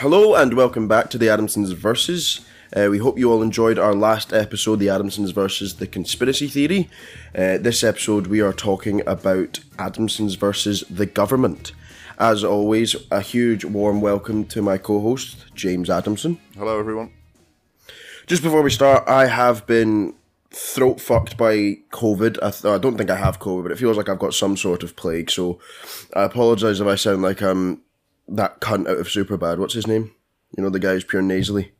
Hello and welcome back to the Adamsons Versus. Uh, we hope you all enjoyed our last episode, The Adamsons versus the Conspiracy Theory. Uh, this episode, we are talking about Adamsons versus the government. As always, a huge warm welcome to my co host, James Adamson. Hello, everyone. Just before we start, I have been throat fucked by COVID. I, th- I don't think I have COVID, but it feels like I've got some sort of plague. So I apologise if I sound like I'm that cunt out of Superbad. What's his name? You know, the guy who's pure nasally.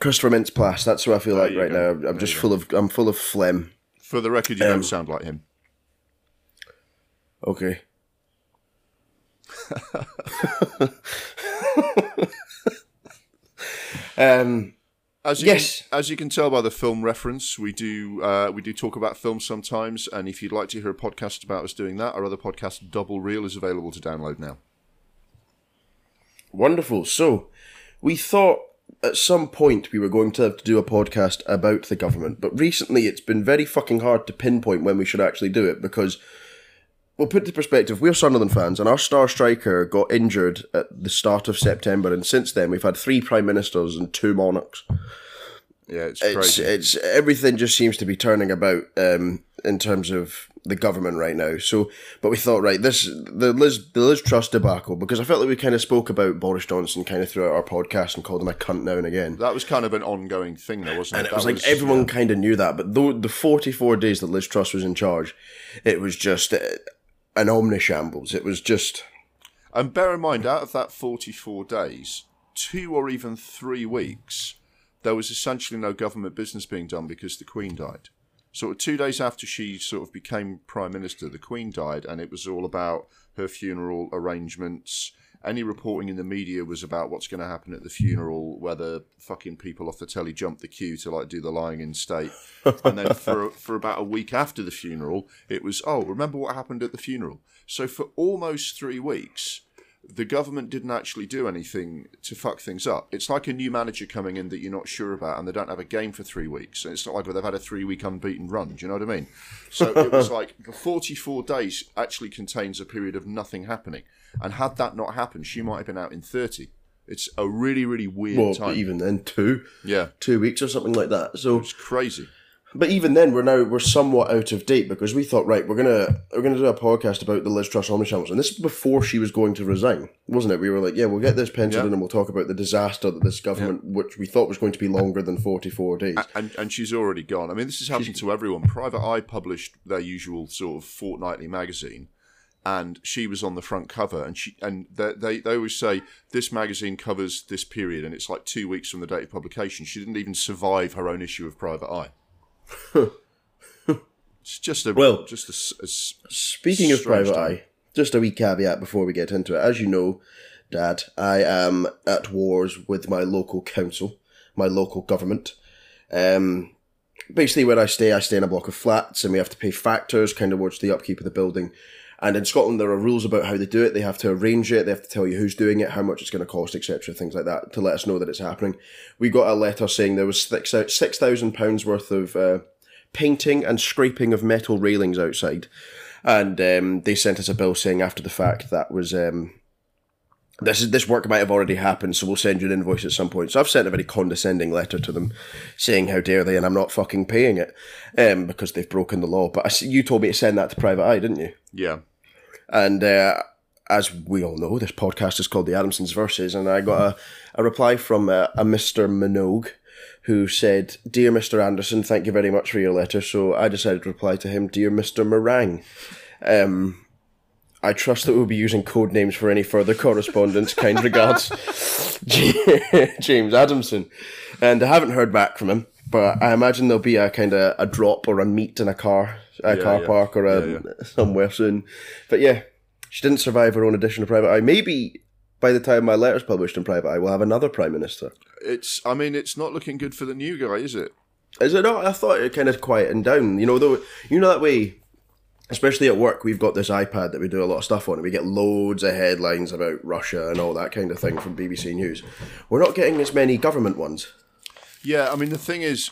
Christopher Mintz-Plasse. That's what I feel like right go. now. I'm, I'm just full of I'm full of phlegm. For the record, you Um, don't sound like him. Okay. um. As you yes. can, as you can tell by the film reference, we do uh, we do talk about films sometimes. And if you'd like to hear a podcast about us doing that, our other podcast, Double Reel, is available to download now. Wonderful. So, we thought at some point we were going to have to do a podcast about the government, but recently it's been very fucking hard to pinpoint when we should actually do it because, well, put into perspective, we're Sunderland fans and our star striker got injured at the start of September, and since then we've had three prime ministers and two monarchs. Yeah, it's It's, crazy. it's everything just seems to be turning about um, in terms of the government right now. So, but we thought, right, this the Liz the Liz Truss debacle because I felt like we kind of spoke about Boris Johnson kind of throughout our podcast and called him a cunt now and again. that was kind of an ongoing thing, though, wasn't And it? it was like everyone kind of knew that, but though the forty four days that Liz Truss was in charge, it was just uh, an omnishambles. It was just And bear in mind, out of that 44 days, two or even three weeks, there was essentially no government business being done because the Queen died. So two days after she sort of became Prime Minister, the Queen died, and it was all about her funeral arrangements. Any reporting in the media was about what's going to happen at the funeral, whether fucking people off the telly jumped the queue to like do the lying in state, and then for for about a week after the funeral, it was oh remember what happened at the funeral. So for almost three weeks, the government didn't actually do anything to fuck things up. It's like a new manager coming in that you're not sure about, and they don't have a game for three weeks. And it's not like they've had a three week unbeaten run. Do you know what I mean? So it was like the 44 days actually contains a period of nothing happening. And had that not happened, she might have been out in 30. It's a really, really weird well, time. even then two yeah, two weeks or something like that. So it's crazy. But even then, we're now we're somewhat out of date because we thought, right, we're gonna we're gonna do a podcast about the Liz Truss omnishambles, and this was before she was going to resign, wasn't it? We were like, yeah, we'll get this penciled Yeah. in, and we'll talk about the disaster that this government, which we thought was going to be longer than forty four days. and and she's already gone. I mean, this has happened to everyone. Private Eye published their usual sort of fortnightly magazine, and she was on the front cover. And she and they they, they always say this magazine covers this period, and it's like two weeks from the date of publication. She didn't even survive her own issue of Private Eye. It's just a Well- just a a Speaking of private time. eye, just a wee caveat before we get into it. As you know, Dad, I am at wars with my local council, my local government. Um, basically, where I stay, I stay in a block of flats, and we have to pay factors, kind of watch the upkeep of the building. And in Scotland, there are rules about how they do it. They have to arrange it. They have to tell you who's doing it, how much it's going to cost, etc. Things like that to let us know that it's happening. We got a letter saying there was six thousand pounds worth of uh, painting and scraping of metal railings outside, and um, they sent us a bill saying after the fact that was um, this is this work might have already happened, so we'll send you an invoice at some point. So I've sent a very condescending letter to them, saying how dare they, and I'm not fucking paying it, um, because they've broken the law. But I you told me to send that to Private Eye, didn't you? yeah. And uh, as we all know, this podcast is called The Adamsons Versus, and I got a, a reply from uh, a Mr. Minogue who said, Dear Mr. Anderson, thank you very much for your letter. So I decided to reply to him, Dear Mr. Meringue. Um, I trust that we'll be using code names for any further correspondence. kind regards, James Adamson. And I haven't heard back from him, but I imagine there'll be a kind of a drop or a meet in a car, a Yeah, car yeah. park or a, Yeah, somewhere soon. But yeah, she didn't survive her own edition of Private Eye. Maybe by the time my letter's published in Private Eye, we'll have another Prime Minister. It's. I mean, it's not looking good for the new guy, is it? Is it not? I thought it kind of quietened down. You know, though, you know that way. Especially at work, we've got this iPad that we do a lot of stuff on, and we get loads of headlines about Russia and all that kind of thing from BBC News. We're not getting as many government ones. Yeah, I mean the thing is,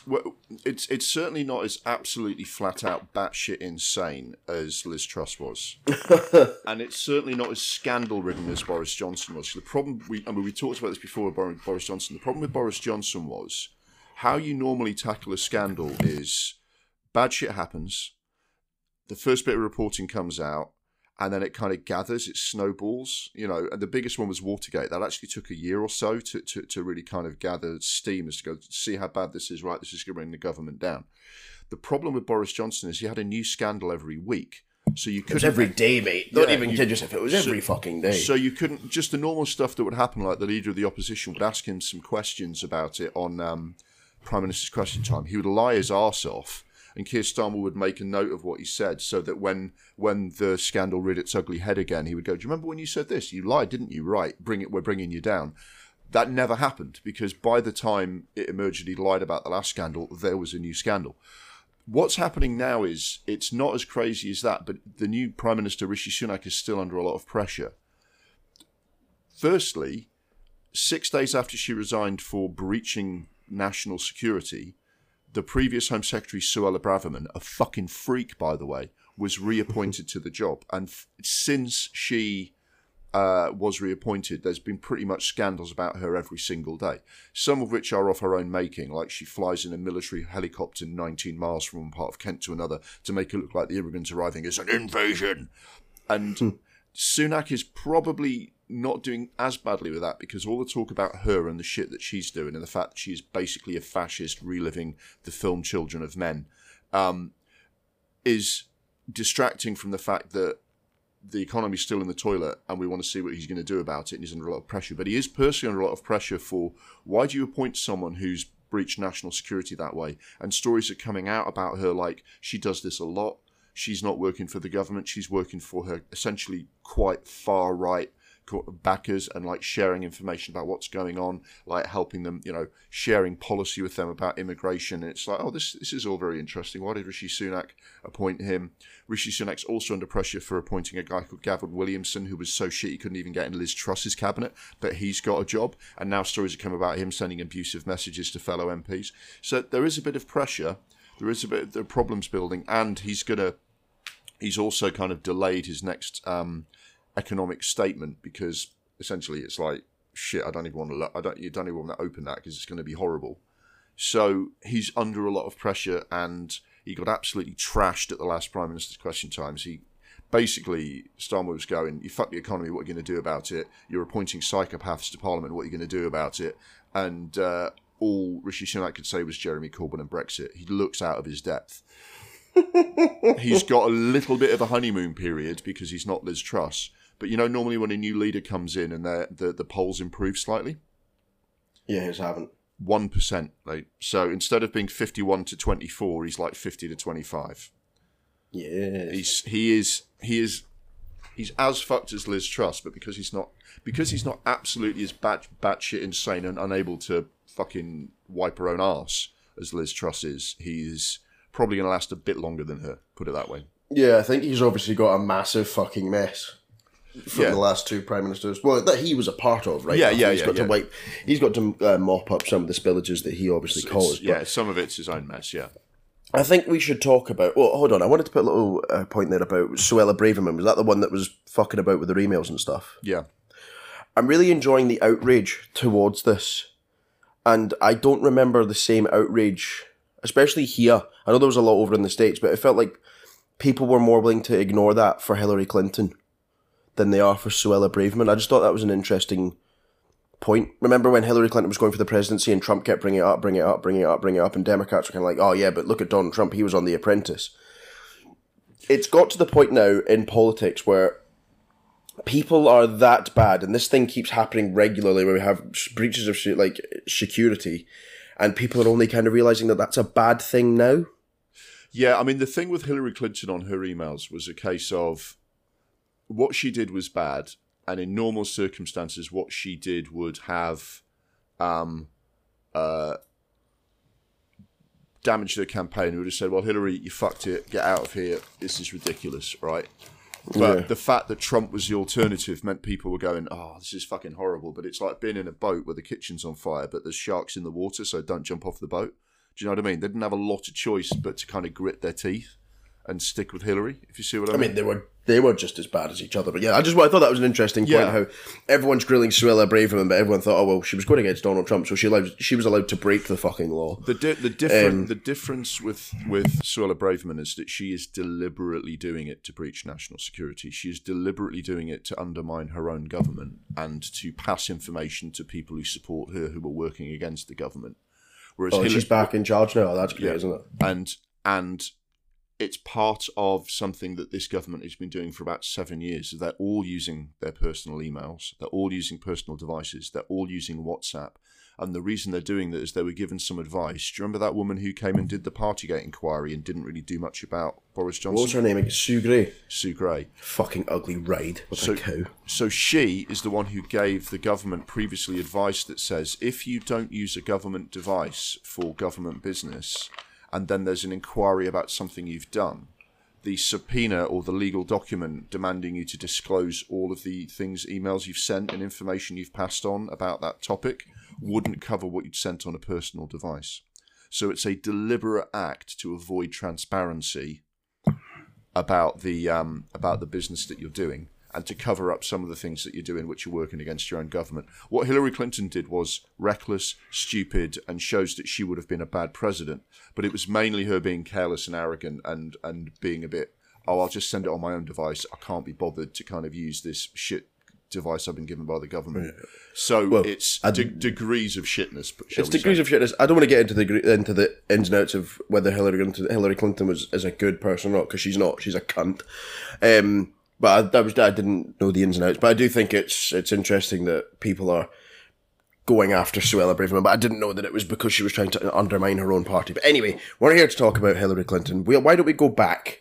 it's it's certainly not as absolutely flat out batshit insane as Liz Truss was, and it's certainly not as scandal ridden as Boris Johnson was. The problem, we I mean, we talked about this before with Boris Johnson. The problem with Boris Johnson was how you normally tackle a scandal is bad shit happens, the first bit of reporting comes out, and then it kind of gathers, it snowballs, you know. And the biggest one was Watergate. That actually took a year or so to, to, to really kind of gather steam as to go see how bad this is. Right, this is going to bring the government down. The problem with Boris Johnson is he had a new scandal every week, so you could every day, mate. Not Yeah, even you- kid yourself. It was every fucking day. so you couldn't just the normal stuff that would happen, like the leader of the opposition would ask him some questions about it on um, Prime Minister's Question Time. He would lie his arse off, and Keir Starmer would make a note of what he said, so that when when the scandal reared its ugly head again, he would go, "Do you remember when you said this? You lied, didn't you? Right, bring it. We're bringing you down." That never happened because by the time it emerged he lied about the last scandal, there was a new scandal what's happening now is it's not as crazy as that, but the new Prime Minister Rishi Sunak is still under a lot of pressure. Firstly, six days after she resigned for breaching national security, the previous Home Secretary Suella Braverman, a fucking freak by the way, was reappointed to the job, and f- since she uh, was reappointed, there's been pretty much scandals about her every single day. Some of which are of her own making, like she flies in a military helicopter 19 miles from one part of Kent to another to make it look like the immigrants arriving is an invasion. And Sunak is probably not doing as badly with that because all the talk about her and the shit that she's doing and the fact that she's basically a fascist reliving the film Children of Men um, is distracting from the fact that the economy's still in the toilet and we want to see what he's going to do about it and he's under a lot of pressure. But he is personally under a lot of pressure for why do you appoint someone who's breached national security that way? And stories are coming out about her like she does this a lot. She's not working for the government. She's working for her essentially quite far right backers and like sharing information about what's going on, like helping them, you know, sharing policy with them about immigration. And it's like, oh, this this is all very interesting. Why did Rishi Sunak appoint him? Rishi Sunak's also under pressure for appointing a guy called Gavin Williamson, who was so shit he couldn't even get in Liz Truss's cabinet, but he's got a job. And now stories have come about him sending abusive messages to fellow MPs. So there is a bit of pressure. There is a bit of problems building, and he's gonna. He's also kind of delayed his next um, economic statement because essentially it's like shit. I don't even want to. Look, I don't. You don't even want to open that because it's going to be horrible. So he's under a lot of pressure, and he got absolutely trashed at the last Prime Minister's Question Times. He basically Starmer was going, "You fuck the economy. What are you going to do about it? You're appointing psychopaths to Parliament. What are you going to do about it?" And uh, all Rishi Sunak could say was Jeremy Corbyn and Brexit. He looks out of his depth. he's got a little bit of a honeymoon period because he's not Liz Truss. But you know, normally when a new leader comes in and the the, the polls improve slightly, yeah, his haven't. one percent. Like so, instead of being fifty-one to twenty-four, he's like fifty to twenty-five. Yeah. He's he is he is he's as fucked as Liz Truss, but because he's not because he's not absolutely as bat batshit insane and unable to fucking wipe her own arse as Liz Truss is, he's probably going to last a bit longer than her. Put it that way. Yeah, I think he's obviously got a massive fucking mess from Yeah. the last two prime ministers. Well, that he was a part of, right? Yeah, yeah, He's yeah, got yeah. to wipe. He's got to uh, mop up some of the spillages that he obviously It's- caused. but yeah, some of it's his own mess. Yeah. I think we should talk about. Well, hold on. I wanted to put a little uh, point there about Suella Braverman. Was that the one that was fucking about with their emails and stuff? Yeah. I'm really enjoying the outrage towards this, and I don't remember the same outrage, especially here. I know there was a lot over in the states, but it felt like people were more willing to ignore that for Hillary Clinton than they are for Suella Braverman. I just thought that was an interesting point. Remember when Hillary Clinton was going for the presidency and Trump kept bringing it up, bringing it up, bringing it up, bringing it up, and Democrats were kind of like, "Oh yeah, but look at Donald Trump. He was on The Apprentice." It's got to the point now in politics where people are that bad, and this thing keeps happening regularly, where we have breaches of like security, and people are only kind of realizing that that's a bad thing now. Yeah, I mean, the thing with Hillary Clinton on her emails was a case of what she did was bad, and in normal circumstances, what she did would have um, uh, damaged her campaign. Who would have said, "Well, Hillary, you fucked it. Get out of here. This is ridiculous." Right? But Yeah. the fact that Trump was the alternative meant people were going, "Oh, this is fucking horrible." But it's like being in a boat where the kitchen's on fire, but there's sharks in the water, so don't jump off the boat. Do you know what I mean? They didn't have a lot of choice but to kind of grit their teeth and stick with Hillary. If you see what I, I mean, they were they were just as bad as each other. But yeah, I just I thought that was an interesting point. Yeah. How everyone's grilling Suella Braverman, but everyone thought, oh well, she was going against Donald Trump, so she allowed she was allowed to break the fucking law. The di- the different Um, the difference with with Suella Braverman is that she is deliberately doing it to breach national security. She is deliberately doing it to undermine her own government and to pass information to people who support her who are working against the government. Whereas Oh, Hillary, she's back in charge now. That's great, Yeah. isn't it? and and it's part of something that this government has been doing for about seven years. They're all using their personal emails. They're all using personal devices. They're all using WhatsApp. And the reason they're doing that is they were given some advice. Do you remember that woman who came and did the Partygate inquiry and didn't really do much about Boris What was Johnson? her name? Sue Gray. Sue Gray. Fucking ugly raid. with So-. So she is the one who gave the government previously advice that says if you don't use a government device for government business, and then there's an inquiry about something you've done, the subpoena or the legal document demanding you to disclose all of the things, emails you've sent, and information you've passed on about that topic wouldn't cover what you'd sent on a personal device. So it's a deliberate act to avoid transparency about the um, about the business that you're doing and to cover up some of the things that you're doing which you're working against your own government. What Hillary Clinton did was reckless, stupid, and shows that she would have been a bad president. But it was mainly her being careless and arrogant and and being a bit, oh, I'll just send it on my own device. I can't be bothered to kind of use this shit device I've been given by the government. So Well, it's de- degrees of shitness. It's degrees say. of shitness. I don't want to get into the into the ins and outs of whether Hillary Clinton, Hillary Clinton was is a good person or not because she's not. She's a cunt. Um, but I, was I didn't know the ins and outs. But I do think it's it's interesting that people are going after Suella Braverman. But I didn't know that it was because she was trying to undermine her own party. But anyway, we're here to talk about Hillary Clinton. We, why don't we go back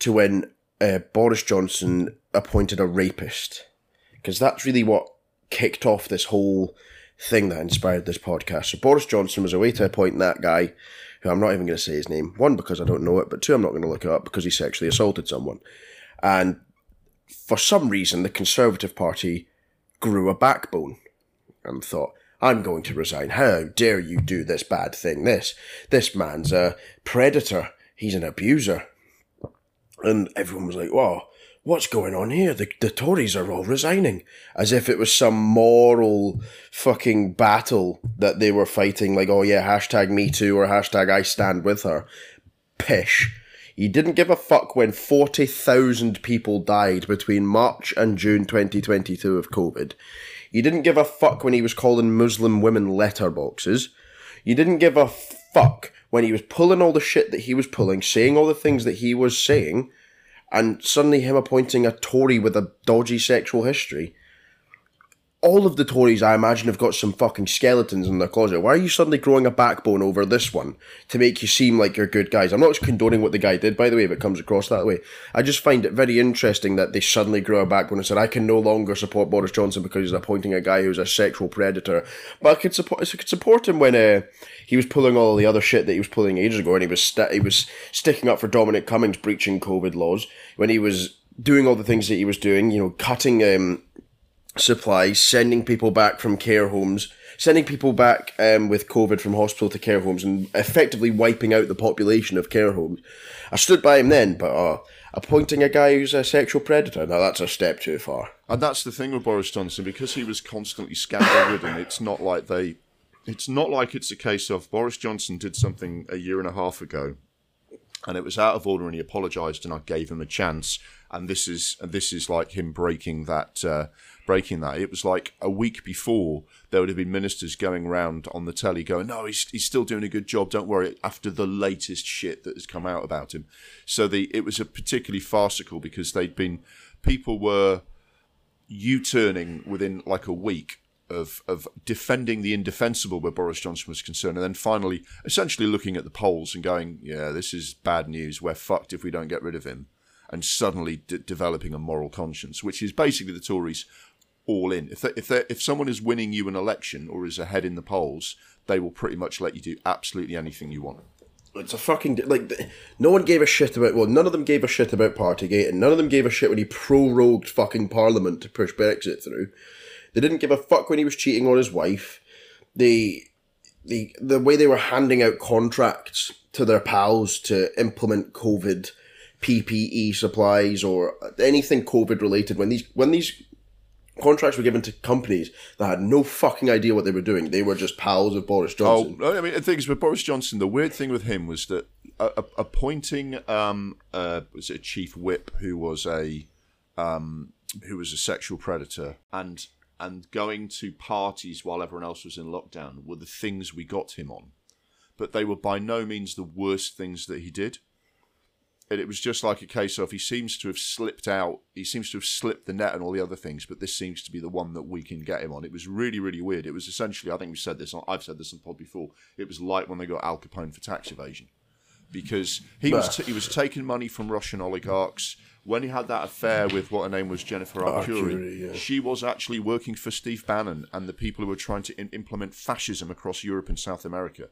to when uh, Boris Johnson appointed a rapist? Because that's really what kicked off this whole thing that inspired this podcast. So Boris Johnson was away to appoint that guy, who I'm not even going to say his name. One, because I don't know it, but two, I'm not going to look it up because he sexually assaulted someone. And for some reason, the Conservative Party grew a backbone and thought, I'm going to resign. How dare you do this bad thing? This, this man's a predator. He's an abuser. And everyone was like, whoa, what's going on here? The, the Tories are all resigning. As if it was some moral fucking battle that they were fighting, like, oh yeah, hashtag me too or hashtag I stand with her. Pish. He didn't give a fuck when 40,000 people died between March and June 2022 of COVID. He didn't give a fuck when he was calling Muslim women letterboxes. He didn't give a fuck when he was pulling all the shit that he was pulling, saying all the things that he was saying, and suddenly him appointing a Tory with a dodgy sexual history. All of the Tories, I imagine, have got some fucking skeletons in their closet. Why are you suddenly growing a backbone over this one to make you seem like you're good guys? I'm not condoning what the guy did, by the way, if it comes across that way. I just find it very interesting that they suddenly grew a backbone and said, I can no longer support Boris Johnson because he's appointing a guy who's a sexual predator. But I could support, I could support him when uh, he was pulling all the other shit that he was pulling ages ago, and he was st- he was sticking up for Dominic Cummings breaching COVID laws when he was doing all the things that he was doing. You know, cutting um, supplies, sending people back from care homes, sending people back um, with COVID from hospital to care homes, and effectively wiping out the population of care homes. I stood by him then, but uh, appointing a guy who's a sexual predator, now that's a step too far. And that's the thing with Boris Johnson because he was constantly scandal ridden. It's not like they, it's not like it's a case of Boris Johnson did something a year and a half ago, and it was out of order, and he apologised, and I gave him a chance. And this is this is like him breaking that, uh, breaking that. It was like a week before there would have been ministers going around on the telly going, "No, he's he's still doing a good job. Don't worry." After the latest shit that has come out about him, so the it was a particularly farcical because they'd been people were U-turning within like a week of of defending the indefensible where Boris Johnson was concerned, and then finally, essentially looking at the polls and going, "Yeah, this is bad news. We're fucked if we don't get rid of him," and suddenly de- developing a moral conscience, which is basically the Tories all in. If they, if they, if someone is winning you an election or is ahead in the polls, they will pretty much let you do absolutely anything you want. it's a fucking like no one gave a shit about well none of them gave a shit about Partygate and none of them gave a shit when he prorogued fucking Parliament to push Brexit through. They didn't give a fuck when he was cheating on his wife. They the the way they were handing out contracts to their pals to implement COVID PPE supplies or anything COVID related when these when these contracts were given to companies that had no fucking idea what they were doing. They were just pals of Boris Johnson. Oh, I mean, the thing is with Boris Johnson, the weird thing with him was that uh, uh, appointing um, uh, was it a chief whip who was a um, who was a sexual predator and and going to parties while everyone else was in lockdown were the things we got him on, but they were by no means the worst things that he did. And it was just like a case of he seems to have slipped out. He seems to have slipped the net and all the other things, but this seems to be the one that we can get him on. It was really, really weird. It was essentially, I think we said this. On, I've said this on pod before. It was like when they got Al Capone for tax evasion, because he was t- he was taking money from Russian oligarchs. When he had that affair with what her name was Jennifer Arcuri, yeah. she was actually working for Steve Bannon and the people who were trying to in- implement fascism across Europe and South America.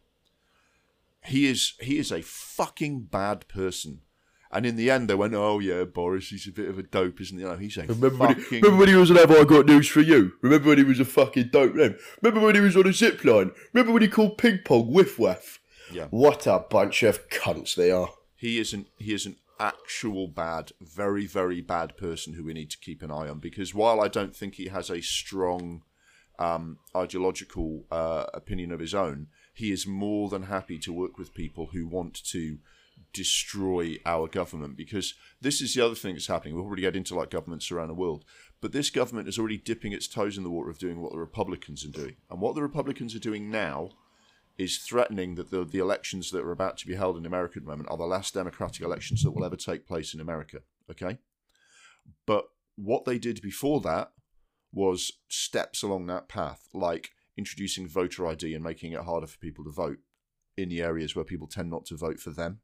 He is he is a fucking bad person. And in the end, they went, "Oh yeah, Boris, he's a bit of a dope, isn't he? You know, he's a Remember when, he, remember when he was on Have I Got News for You? Remember when he was a fucking dope then? Remember when he was on a zip line? Remember when he called ping pong whiff waff? Yeah. What a bunch of cunts they are. he is an he is an actual bad, very very bad person who we need to keep an eye on. Because while I don't think he has a strong um, ideological uh, opinion of his own, he is more than happy to work with people who want to destroy our government because this is the other thing that's happening. We'll already get into like governments around the world, but this government is already dipping its toes in the water of doing what the Republicans are doing. And what the Republicans are doing now is threatening that the, the elections that are about to be held in America at the moment are the last democratic elections that will ever take place in America. Okay? But what they did before that was steps along that path, like introducing voter ID and making it harder for people to vote in the areas where people tend not to vote for them.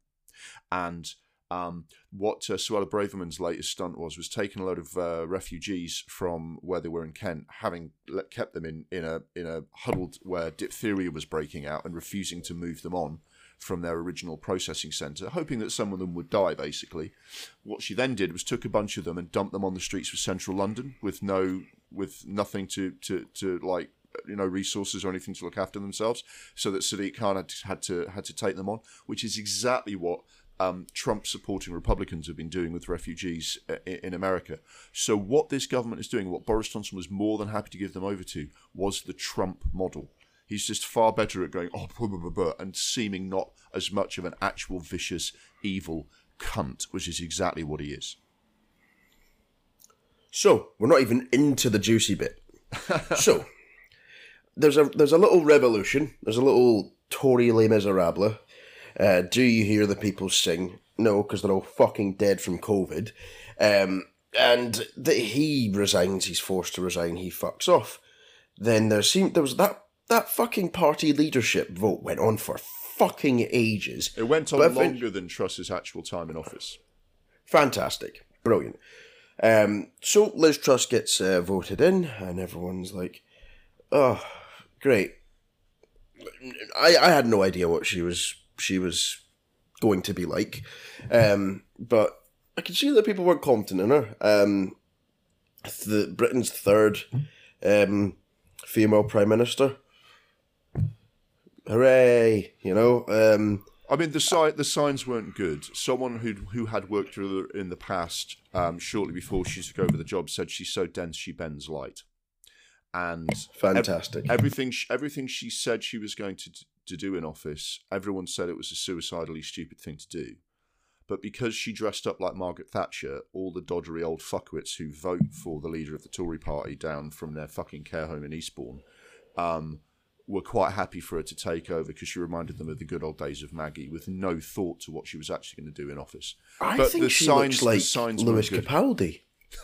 And um, what uh, Suella Braverman's latest stunt was was taking a load of uh, refugees from where they were in Kent, having kept them in, in a in a huddled where diphtheria was breaking out, and refusing to move them on from their original processing centre, hoping that some of them would die. Basically, what she then did was took a bunch of them and dumped them on the streets of central London with no with nothing to to to like you know resources or anything to look after themselves, so that Sadiq Khan had, had to had to take them on, which is exactly what um, Trump supporting Republicans have been doing with refugees uh, in America. So what this government is doing, what Boris Johnson was more than happy to give them over to, was the Trump model. He's just far better at going oh blah, blah, blah, and seeming not as much of an actual vicious evil cunt, which is exactly what he is. So we're not even into the juicy bit. so there's a there's a little revolution. There's a little Tory Les Miserables. Uh, do you hear the people sing? No, because they're all fucking dead from COVID. Um, and that he resigns. He's forced to resign. He fucks off. Then there seemed there was that that fucking party leadership vote went on for fucking ages. It went on But if it- longer than Truss's actual time in office. Fantastic. Brilliant. Um, so Liz Truss gets uh, voted in, and everyone's like, oh, great. I, I had no idea what she was she was going to be like, um, but I could see that people weren't confident in her. Um, the Britain's third um, female prime minister. Hooray! You know, um, I mean, the si- the signs weren't good. Someone who who had worked in the past, um, shortly before she took over the job, said she's so dense she bends light, and fantastic. everything sh- everything she said she was going to to do in office, everyone said it was a suicidally stupid thing to do. But because she dressed up like Margaret Thatcher, all the doddery old fuckwits who vote for the leader of the Tory party down from their fucking care home in Eastbourne um, were quite happy for her to take over because she reminded them of the good old days of Maggie with no thought to what she was actually going to do in office. I but think the she signs- looks the like signs Lewis. Capaldi.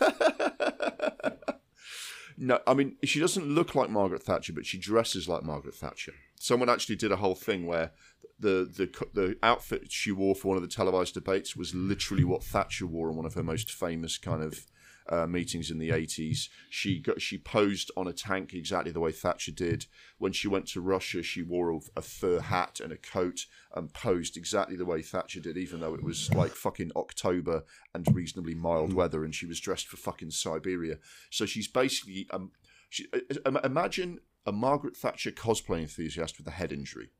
No, I mean she doesn't look like Margaret Thatcher, but she dresses like Margaret Thatcher. Someone actually did a whole thing where the the the outfit she wore for one of the televised debates was literally what Thatcher wore on one of her most famous kind of uh, meetings in the 80s. She got, she posed on a tank exactly the way Thatcher did. When she went to Russia, she wore a, a fur hat and a coat and posed exactly the way Thatcher did, even though it was like fucking October and reasonably mild weather, and she was dressed for fucking Siberia. So she's basically um, she, uh, imagine a Margaret Thatcher cosplay enthusiast with a head injury.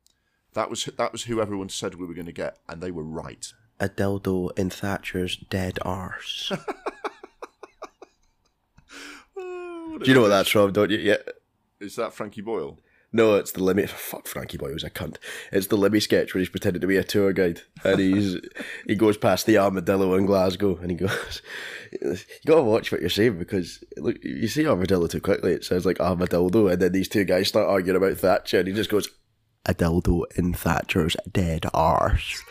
That was that was who everyone said we were going to get, and they were right. A dildo in Thatcher's dead arse. Do you know what that's from? Don't you? Yeah. Is that Frankie Boyle? No, it's the Limmy. Fuck, Frankie Boyle was a cunt. It's the Limmy sketch where he's pretending to be a tour guide, and he's he goes past the armadillo in Glasgow, and he goes, "You gotta watch what you're saying because look, you see armadillo too quickly. It sounds like armadillo, and then these two guys start arguing about Thatcher, and he just goes, "A dildo in Thatcher's dead arse."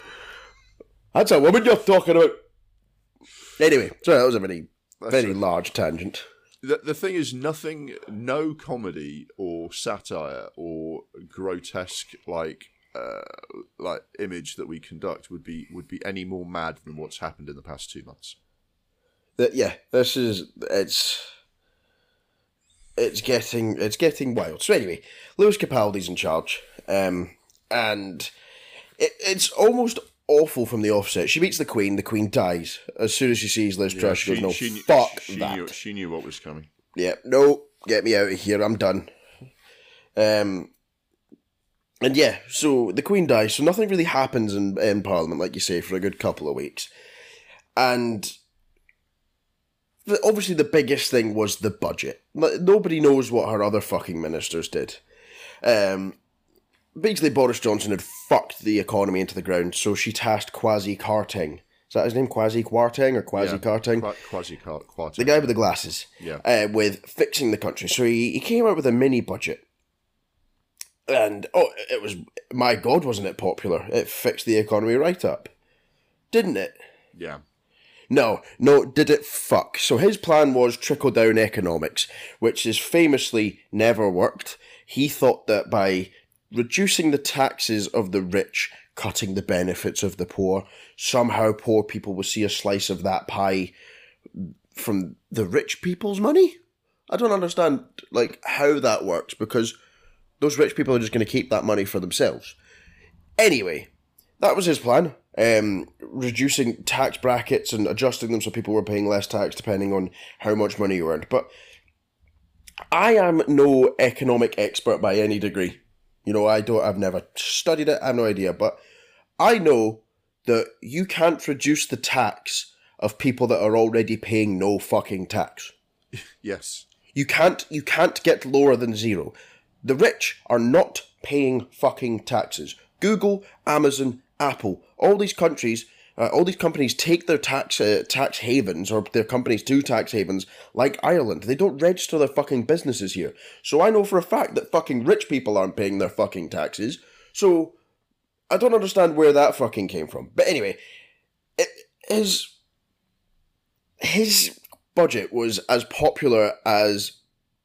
That's a woman you're talking about. Anyway, sorry, that was a very, That's very large tangent the, the thing is nothing no comedy or satire or grotesque like uh, like image that we conduct would be would be any more mad than what's happened in the past two months. That yeah this is it's it's getting it's getting wild. So anyway lewis capaldi's in charge um and it, it's almost awful from the offset. She meets the Queen. The Queen dies as soon as she sees Liz yeah, Truss. She, goes, "No, she, fuck she, that." Knew, she knew what was coming. Yeah, no, get me out of here. I'm done. Um, and yeah, so the Queen dies. So nothing really happens in in Parliament, like you say, for a good couple of weeks, and. Obviously, the biggest thing was the budget. Nobody knows what her other fucking ministers did. Um, basically Boris Johnson had fucked the economy into the ground, so she tasked Kwasi Kwarteng. Is that his name? Kwasi Kwarteng or Kwasi yeah, Kwarteng? Kwasi Kwarteng. The guy with the glasses. Yeah. Uh, with fixing the country. So he, he came out with a mini budget. And, oh, it was, my God, wasn't it popular? It fixed the economy right up. Didn't it? Yeah. No, no, did it fuck. So his plan was trickle down economics, which is famously never worked. He thought that by reducing the taxes of the rich, cutting the benefits of the poor. Somehow, poor people will see a slice of that pie from the rich people's money. I don't understand like how that works because those rich people are just going to keep that money for themselves. Anyway, that was his plan. Um, reducing tax brackets and adjusting them so people were paying less tax depending on how much money you earned. But I am no economic expert by any degree. You know, I don't, I've never studied it, I have no idea, but I know that you can't reduce the tax of people that are already paying no fucking tax. Yes. You can't, you can't get lower than zero. The rich are not paying fucking taxes. Google, Amazon, Apple, all these countries uh, all these companies take their tax uh, tax havens or their companies to tax havens like Ireland. They don't register their fucking businesses here. So I know for a fact that fucking rich people aren't paying their fucking taxes. So I don't understand where that fucking came from. But anyway, it, his his budget was as popular as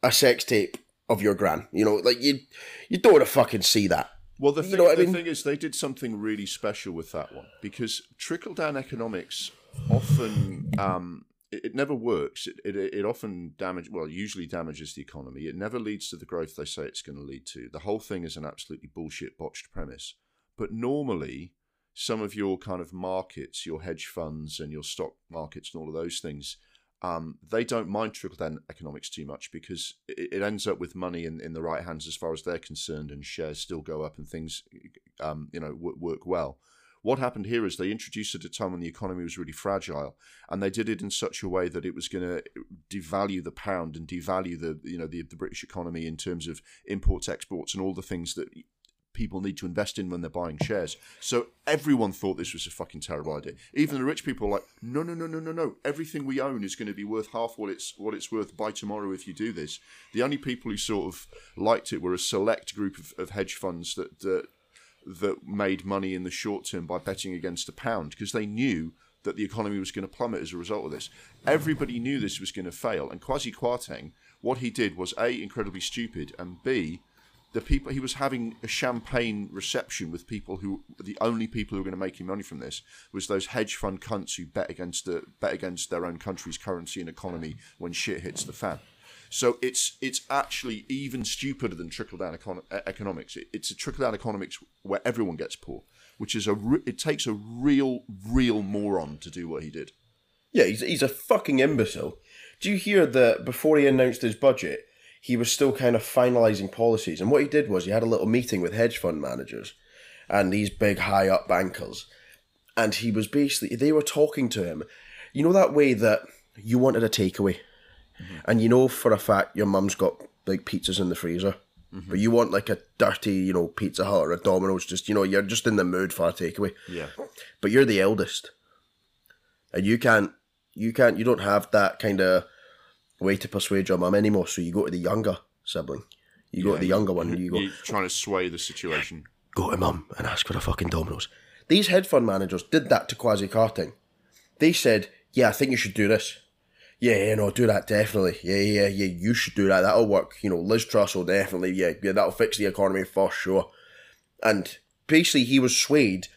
a sex tape of your gran. You know, like you you don't want to fucking see that. Well, the, thing, you know the I mean? thing is, they did something really special with that one because trickle down economics often um, it, it, never works. It, it, it often damage well, usually damages the economy. It never leads to the growth they say it's going to lead to. The whole thing is an absolutely bullshit botched premise. But normally, some of your kind of markets, your hedge funds and your stock markets and all of those things um, they don't mind trickle down economics too much because it, it, ends up with money in, in the right hands as far as they're concerned, and shares still go up and things, um, you know, work, work well. What happened here is they introduced it at a time when the economy was really fragile, and they did it in such a way that it was going to devalue the pound and devalue the you know the, the British economy in terms of imports, exports, and all the things that people need to invest in when they're buying shares. So everyone thought this was a fucking terrible idea. Even the rich people were like, no, no, no, no, no, no. Everything we own is going to be worth half what it's what it's worth by tomorrow if you do this. The only people who sort of liked it were a select group of, of hedge funds that, that that made money in the short term by betting against the pound because they knew that the economy was going to plummet as a result of this. Everybody knew this was going to fail, and Kwasi Kwarteng, what he did was a incredibly stupid, and b the people he was having a champagne reception with people who the only people who were going to make him money from this was those hedge fund cunts who bet against the bet against their own country's currency and economy when shit hits the fan. So it's it's actually even stupider than trickle down econ- economics. It, it's a trickle down economics where everyone gets poor, which is a re- it takes a real real moron to do what he did. Yeah, he's he's a fucking imbecile. Do you hear that before he announced his budget, he was still kind of finalising policies. And what he did was he had a little meeting with hedge fund managers and these big high up bankers. And he was basically, they were talking to him. You know that way that you wanted a takeaway, mm-hmm. and you know for a fact your mum's got like pizzas in the freezer, mm-hmm. but you want like a dirty, you know, Pizza Hut or a Domino's, just, you know, you're just in the mood for a takeaway. Yeah. But you're the eldest. And you can't, you can't, you don't have that kind of way to persuade your mum anymore. So you go to the younger sibling. You go to the younger one. You go. You're trying to sway the situation. Go to mum and ask for a fucking Domino's. These hedge fund managers did that to Kwasi Kwarteng. They said, "Yeah, I think you should do this. Yeah, yeah, no, do that definitely. Yeah, yeah, yeah, you should do that. That'll work. You know, Liz Truss will definitely. Yeah, yeah, that'll fix the economy for sure." And basically, he was swayed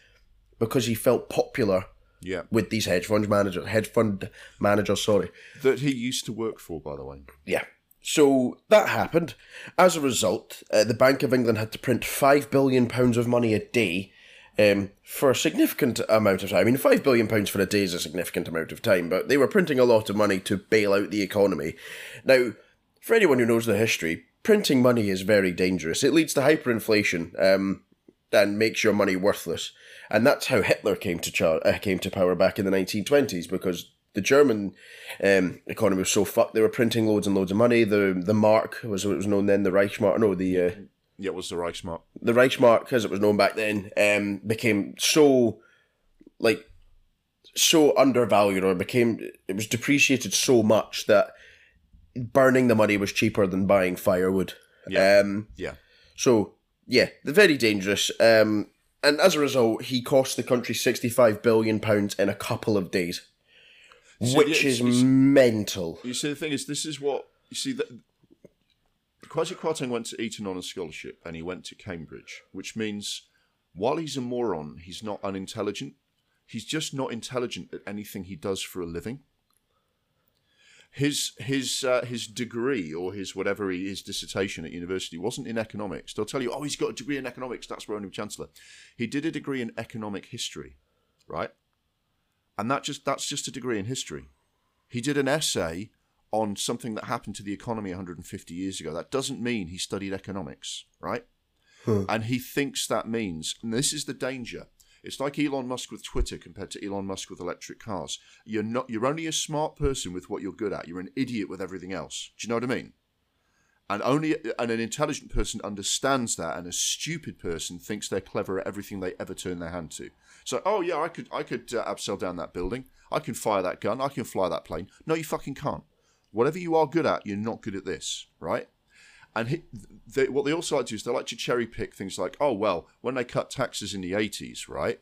because he felt popular yeah. With these hedge fund managers, hedge fund managers, sorry. That he used to work for, by the way. Yeah. So that happened. As a result, uh, the Bank of England had to print five billion pounds of money a day um, for a significant amount of time. I mean, five billion pounds for a day is a significant amount of time, but they were printing a lot of money to bail out the economy. Now, for anyone who knows the history, printing money is very dangerous. It leads to hyperinflation um, and makes your money worthless and that's how Hitler came to char- uh, came to power back in the 1920s because the German um, economy was so fucked. They were printing loads and loads of money. The the mark was what it was known then. The Reichsmark, no, the uh, yeah, it was the Reichsmark. The Reichsmark, as it was known back then, um, became so like so undervalued, or became it was depreciated so much that burning the money was cheaper than buying firewood. Yeah. Um, yeah. So yeah, they're very dangerous. Um, and as a result, he cost the country sixty-five billion pounds in a couple of days, so which is mental. You see, the thing is, this is what you see that. Kwasi Kwarteng went to Eton on a scholarship, and he went to Cambridge, which means while he's a moron, he's not unintelligent. He's just not intelligent at anything he does for a living his his uh, his degree or his whatever he, his dissertation at university wasn't in economics. They'll tell you, oh, he's got a degree in economics. That's where only chancellor. He did a degree in economic history, right? And that just that's just a degree in history. He did an essay on something that happened to the economy 150 years ago. That doesn't mean he studied economics, right? Huh. And he thinks that means, and this is the danger it's like Elon Musk with Twitter compared to Elon Musk with electric cars. You're not you're only a smart person with what you're good at. You're an idiot with everything else. Do you know what I mean? And only and an intelligent person understands that, and a stupid person thinks they're clever at everything they ever turn their hand to. So, oh yeah, I could I could uh, abseil down that building. I can fire that gun. I can fly that plane. No, you fucking can't. Whatever you are good at, you're not good at this, right? And he, they, what they also like to do is they like to cherry pick things like, oh well, when they cut taxes in the eighties, right?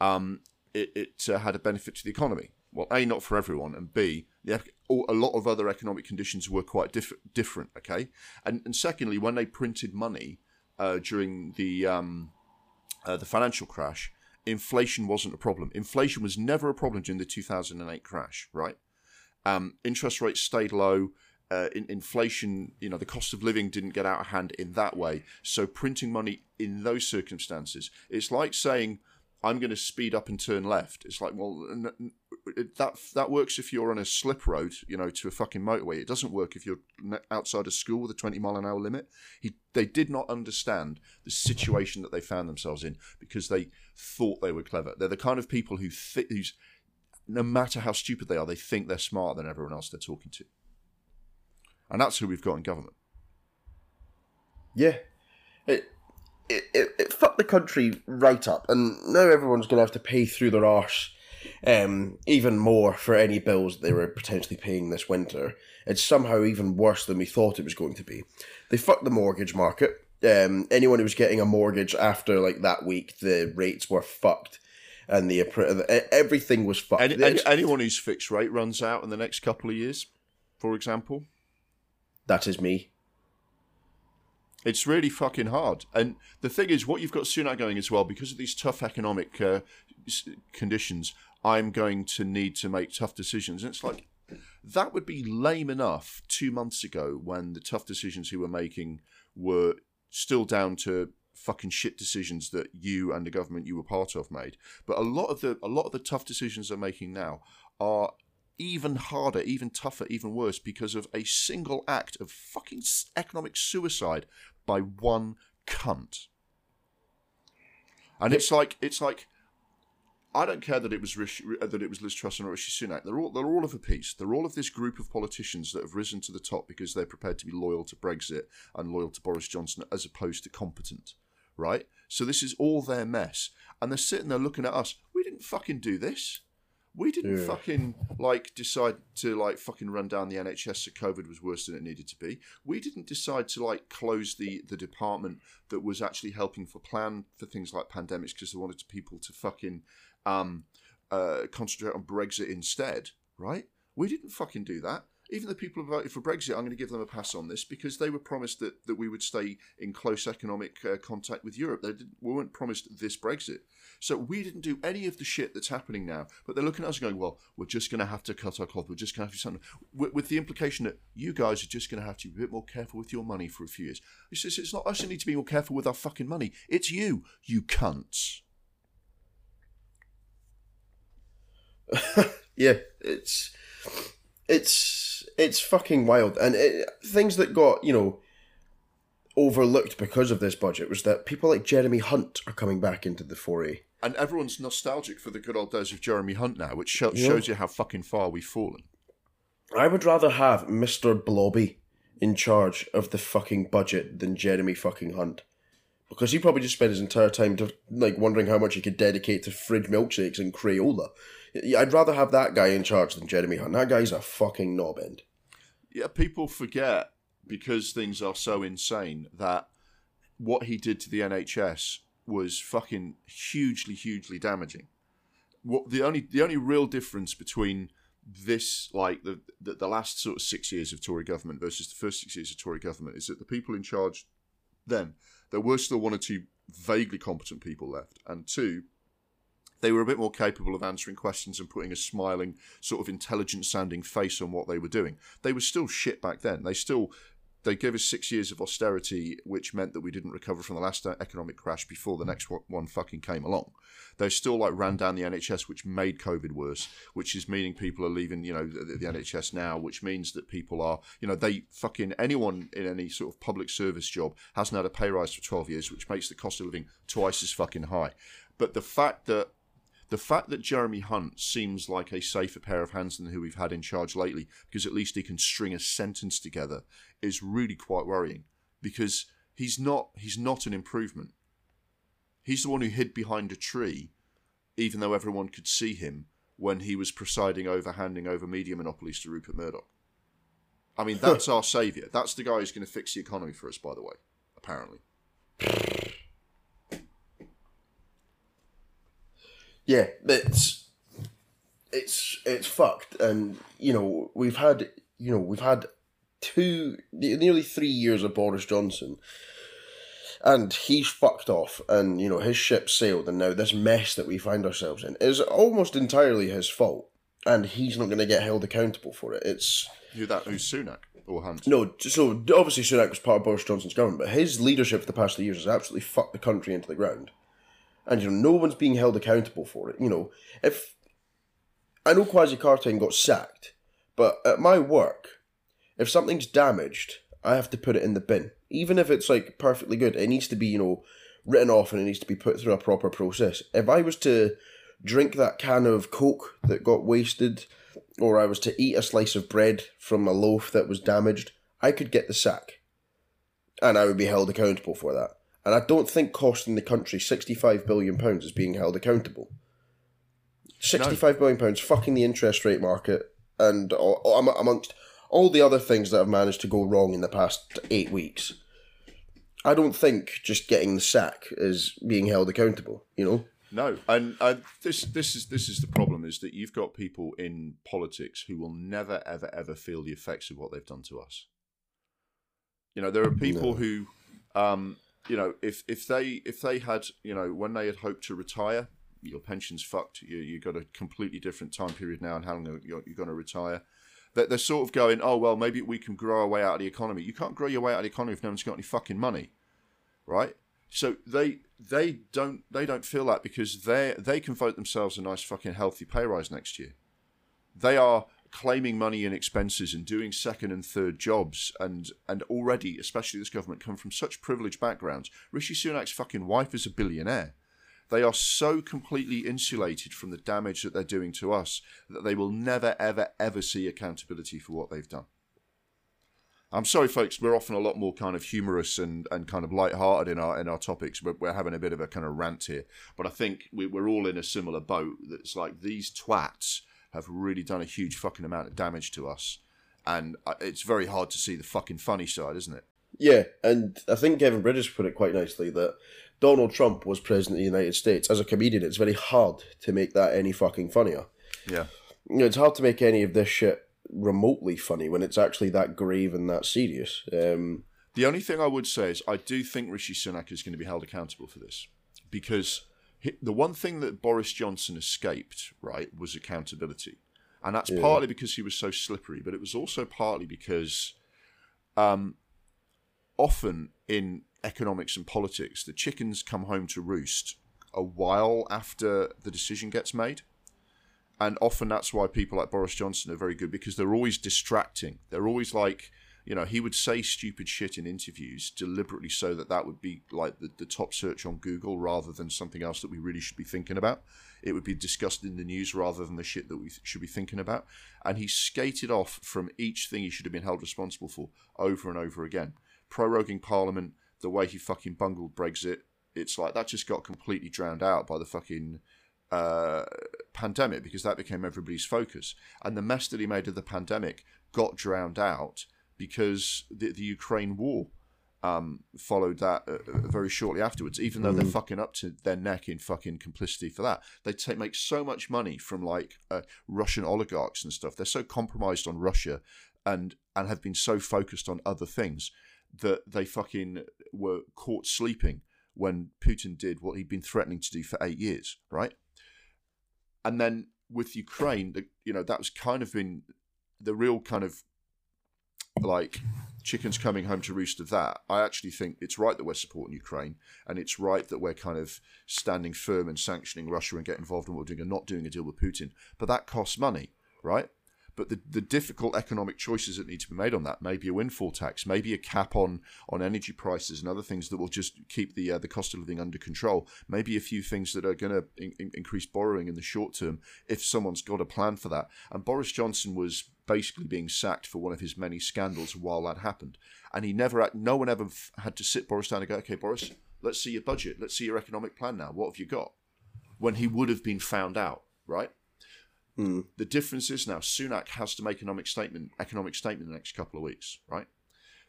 Um, it, it uh, had a benefit to the economy. Well, a not for everyone, and b the, a lot of other economic conditions were quite diff- different. Okay, and and secondly, when they printed money uh, during the um, uh, the financial crash, inflation wasn't a problem. Inflation was never a problem during the 2008 crash, right? Um, interest rates stayed low uh, in, inflation, you know, the cost of living didn't get out of hand in that way. So printing money in those circumstances, it's like saying, "I'm going to speed up and turn left." It's like, well, that that works if you're on a slip road, you know, to a fucking motorway. It doesn't work if you're outside a school with a 20 mile an hour limit. He, they did not understand the situation that they found themselves in because they thought they were clever. They're the kind of people who th- who's no matter how stupid they are, they think they're smarter than everyone else they're talking to. And that's who we've got in government. Yeah. It, it, it, it fucked the country right up. And now everyone's going to have to pay through their arse um, even more for any bills they were potentially paying this winter. It's somehow even worse than we thought it was going to be. They fucked the mortgage market. Um, anyone who was getting a mortgage after like that week, the rates were fucked, and the everything was fucked. Any, any, anyone whose fixed rate runs out in the next couple of years, for example, that is me. It's really fucking hard. And the thing is, what you've got Sunak going as well, because of these tough economic uh, conditions, I'm going to need to make tough decisions. And it's like, that would be lame enough two months ago when the tough decisions he were making were still down to fucking shit decisions that you and the government you were part of made. But a lot of the a lot of the tough decisions they're making now are even harder, even tougher, even worse because of a single act of fucking economic suicide by one cunt. And it's like it's like I don't care that it was Rishi, uh, that it was Liz Truss and Rishi Sunak. They're all they're all of a piece. They're all of this group of politicians that have risen to the top because they're prepared to be loyal to Brexit and loyal to Boris Johnson as opposed to competent, right? So this is all their mess, and they're sitting there looking at us. We didn't fucking do this. We didn't yeah. fucking like decide to like fucking run down the NHS so COVID was worse than it needed to be. We didn't decide to like close the the department that was actually helping for plan for things like pandemics because they wanted people to fucking um, uh, concentrate on Brexit instead. Right? We didn't fucking do that even the people who voted for Brexit, I'm going to give them a pass on this because they were promised that, that we would stay in close economic uh, contact with Europe. They we weren't promised this Brexit. So we didn't do any of the shit that's happening now. But they're looking at us and going, well, we're just going to have to cut our cloth. We're just going to have to do something. With, with the implication that you guys are just going to have to be a bit more careful with your money for a few years. It's, just, it's not us who need to be more careful with our fucking money. It's you, you cunts. yeah, it's it's it's fucking wild, and it, things that got you know overlooked because of this budget was that people like Jeremy Hunt are coming back into the foray. And everyone's nostalgic for the good old days of Jeremy Hunt now, which shows yeah. you how fucking far we've fallen. I would rather have Mr. Blobby in charge of the fucking budget than Jeremy fucking Hunt. Because he probably just spent his entire time to, like wondering how much he could dedicate to fridge milkshakes and Crayola. I'd rather have that guy in charge than Jeremy Hunt. That guy's a fucking knobend. Yeah, people forget because things are so insane that what he did to the NHS was fucking hugely, hugely damaging. What the only the only real difference between this like the, the, the last sort of six years of Tory government versus the first six years of Tory government is that the people in charge then there were still one or two vaguely competent people left, and two they were a bit more capable of answering questions and putting a smiling, sort of intelligent sounding face on what they were doing. They were still shit back then. They still they gave us six years of austerity, which meant that we didn't recover from the last uh, economic crash before the hmm. next one fucking came along. They still like ran down the NHS, which made COVID worse, which is meaning people are leaving, you know, the, the hmm. NHS now, which means that people are, you know, they fucking anyone in any sort of public service job hasn't had a pay rise for 12 years, which makes the cost of living twice as fucking high. But the fact that the fact that Jeremy Hunt seems like a safer pair of hands than who we've had in charge lately, because at least he can string a sentence together, is really quite worrying. Because he's not he's not an improvement. He's the one who hid behind a tree, even though everyone could see him when he was presiding over handing over media monopolies to Rupert Murdoch. I mean, that's our saviour. That's the guy who's going to fix the economy for us, by the way, apparently. Yeah, it's it's it's fucked, and you know we've had you know we've had two nearly three years of Boris Johnson, and he's fucked off, and you know his ship sailed, and now this mess that we find ourselves in is almost entirely his fault, and he's not going to get held accountable for it. It's who that who's Sunak? Or Hunt? No, so obviously Sunak was part of Boris Johnson's government, but his leadership for the past three years has absolutely fucked the country into the ground and you know no one's being held accountable for it. You know, if I know Kwasi Kwarteng got sacked, but at my work, if something's damaged, I have to put it in the bin, even if it's like perfectly good. It needs to be you know written off and it needs to be put through a proper process. If I was to drink that can of coke that got wasted, or I was to eat a slice of bread from a loaf that was damaged, I could get the sack, and I would be held accountable for that. And I don't think costing the country £65 billion is being held accountable. £65 billion pounds fucking the interest rate market and amongst all the other things that have managed to go wrong in the past eight weeks. I don't think just getting the sack is being held accountable, you know? No, and uh, this this is this is the problem: is that you've got people in politics who will never, ever, ever feel the effects of what they've done to us. You know, there are people no. who Um, you know, if if they if they had you know when they had hoped to retire, your pension's fucked. You you got a completely different time period now, and how long you're, you're going to retire. They're, they're sort of going, oh well, maybe we can grow our way out of the economy. You can't grow your way out of the economy if no one's got any fucking money, right? So they they don't they don't feel that because they they can vote themselves a nice fucking healthy pay rise next year. They are claiming money and expenses and doing second and third jobs and and already, especially this government, come from such privileged backgrounds. Rishi Sunak's fucking wife is a billionaire. They are so completely insulated from the damage that they're doing to us that they will never, ever, ever see accountability for what they've done. I'm sorry, folks. We're often a lot more kind of humorous and, and kind of light-hearted in our in our topics. But we're having a bit of a kind of rant here. But I think we, we're all in a similar boat. That's like these twats have really done a huge fucking amount of damage to us, and uh, it's very hard to see the fucking funny side, isn't it? Yeah, and I think Kevin Bridges put it quite nicely that Donald Trump was president of the United States. As a comedian, it's very hard to make that any fucking funnier. Yeah. You know, it's hard to make any of this shit remotely funny when it's actually that grave and that serious. Um, the only thing I would say is I do think Rishi Sunak is going to be held accountable for this because the one thing that Boris Johnson escaped, right, was accountability. And that's yeah. partly because he was so slippery, but it was also partly because um, often in economics and politics, the chickens come home to roost a while after the decision gets made. And often that's why people like Boris Johnson are very good because they're always distracting. They're always like, you know, he would say stupid shit in interviews deliberately so that that would be like the, the top search on Google rather than something else that we really should be thinking about. It would be discussed in the news rather than the shit that we should be thinking about. And he skated off from each thing he should have been held responsible for over and over again. Proroguing Parliament, the way he fucking bungled Brexit, it's like that just got completely drowned out by the fucking uh, pandemic because that became everybody's focus. And the mess that he made of the pandemic got drowned out because the, the Ukraine war um, followed that uh, uh very shortly afterwards. Even though mm. they're fucking up to their neck in fucking complicity for that, they take make so much money from like uh, Russian oligarchs and stuff. They're so compromised on Russia and and have been so focused on other things that they fucking were caught sleeping when Putin did what he'd been threatening to do for eight years, right? And then with Ukraine, the, you know, that was kind of been the real kind of like chickens coming home to roost of that. I actually think it's right that we're supporting Ukraine, and it's right that we're kind of standing firm and sanctioning Russia and get involved in what we're doing and not doing a deal with Putin. But that costs money, right? But the, the difficult economic choices that need to be made on that, maybe a windfall tax, maybe a cap on, on energy prices and other things that will just keep the uh, the cost of living under control. Maybe a few things that are going to in- increase borrowing in the short term if someone's got a plan for that. And Boris Johnson was basically being sacked for one of his many scandals while that happened. And he never, no one ever had to sit Boris down and go, okay, Boris, let's see your budget. Let's see your economic plan now. What have you got? When he would have been found out, right? Mm. The difference is now Sunak has to make an economic statement, economic statement in the next couple of weeks, right?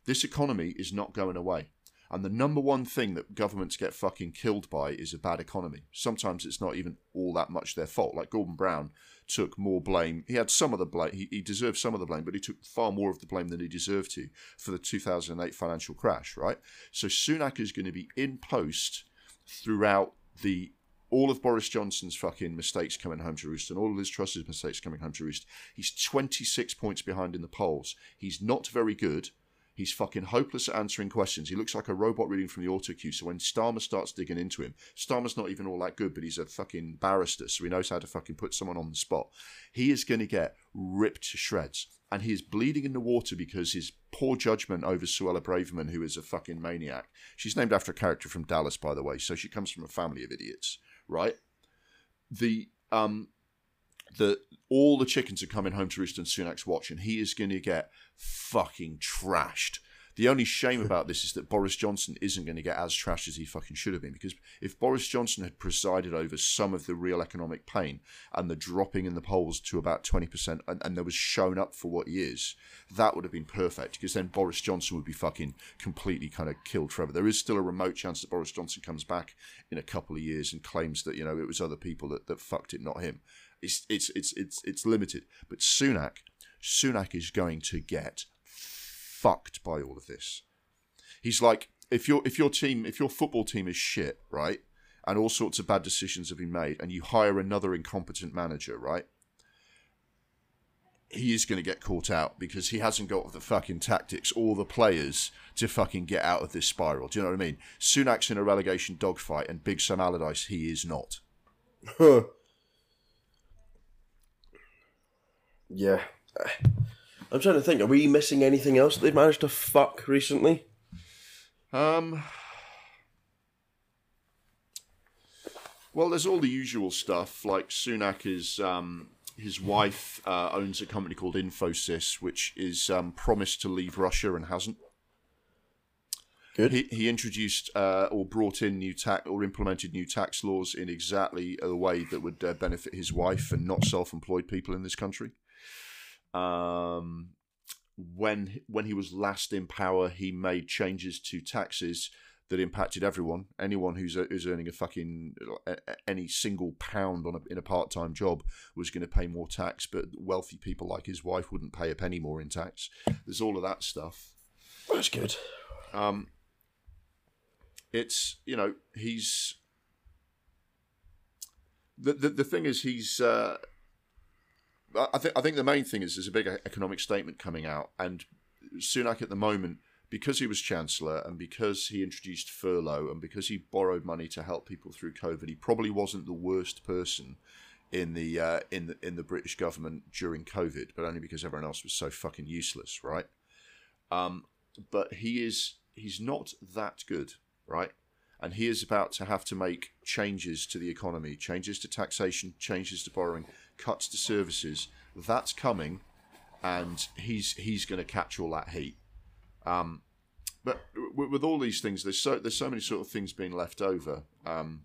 This economy is not going away. And the number one thing that governments get fucking killed by is a bad economy. Sometimes it's not even all that much their fault. Like Gordon Brown took more blame. He had some of the blame. He, he deserved some of the blame, but he took far more of the blame than he deserved to for the 2008 financial crash, right? So Sunak is going to be in post throughout the all of Boris Johnson's fucking mistakes coming home to roost and all of Liz Truss's mistakes coming home to roost. He's 26 points behind in the polls. He's not very good. He's fucking hopeless at answering questions. He looks like a robot reading from the auto cue. So when Starmer starts digging into him, Starmer's not even all that good, but he's a fucking barrister, so he knows how to fucking put someone on the spot. He is going to get ripped to shreds. And he is bleeding in the water because his poor judgment over Suella Braverman, who is a fucking maniac. She's named after a character from Dallas, by the way, so she comes from a family of idiots right? The um the all the chickens are coming home to on Sunak's watch, and he is going to get fucking trashed. The only shame about this is that Boris Johnson isn't going to get as trashed as he fucking should have been. Because if Boris Johnson had presided over some of the real economic pain and the dropping in the polls to about 20% and, and there was shown up for what he is, that would have been perfect. Because then Boris Johnson would be fucking completely kind of killed forever. There is still a remote chance that Boris Johnson comes back in a couple of years and claims that, you know, it was other people that, that fucked it, not him. It's, it's, it's, it's, it's limited. But Sunak, Sunak is going to get fucked by all of this. He's like if your if your team if your football team is shit, right, and all sorts of bad decisions have been made, and you hire another incompetent manager, right, he is going to get caught out because he hasn't got the fucking tactics or the players to fucking get out of this spiral. Do you know what I mean? Sunak's in a relegation dogfight, and Big Sam Allardyce, he is not. yeah. I'm trying to think. Are we missing anything else that they've managed to fuck recently? Um. Well, there's all the usual stuff. Like Sunak is um, his wife uh, owns a company called Infosys, which is um, promised to leave Russia and hasn't. Good. He, he introduced uh, or brought in new tax or implemented new tax laws in exactly the way that would uh, benefit his wife and not self-employed people in this country. Um, when when he was last in power, he made changes to taxes that impacted everyone. Anyone who's who's earning a fucking any single pound on a, in a part time job was going to pay more tax, but wealthy people like his wife wouldn't pay a penny more in tax. There's all of that stuff. That's good. Um, it's you know he's the the, the thing is he's. Uh, I think I think the main thing is there's a big economic statement coming out, and Sunak at the moment because he was chancellor and because he introduced furlough and because he borrowed money to help people through COVID, he probably wasn't the worst person in the uh, in the in the British government during COVID, but only because everyone else was so fucking useless, right? Um, but he is he's not that good, right? And he is about to have to make changes to the economy, changes to taxation, changes to borrowing, cuts to services. That's coming, and he's he's going to catch all that heat. Um, but with, with, all these things, there's so there's so many sort of things being left over. Um,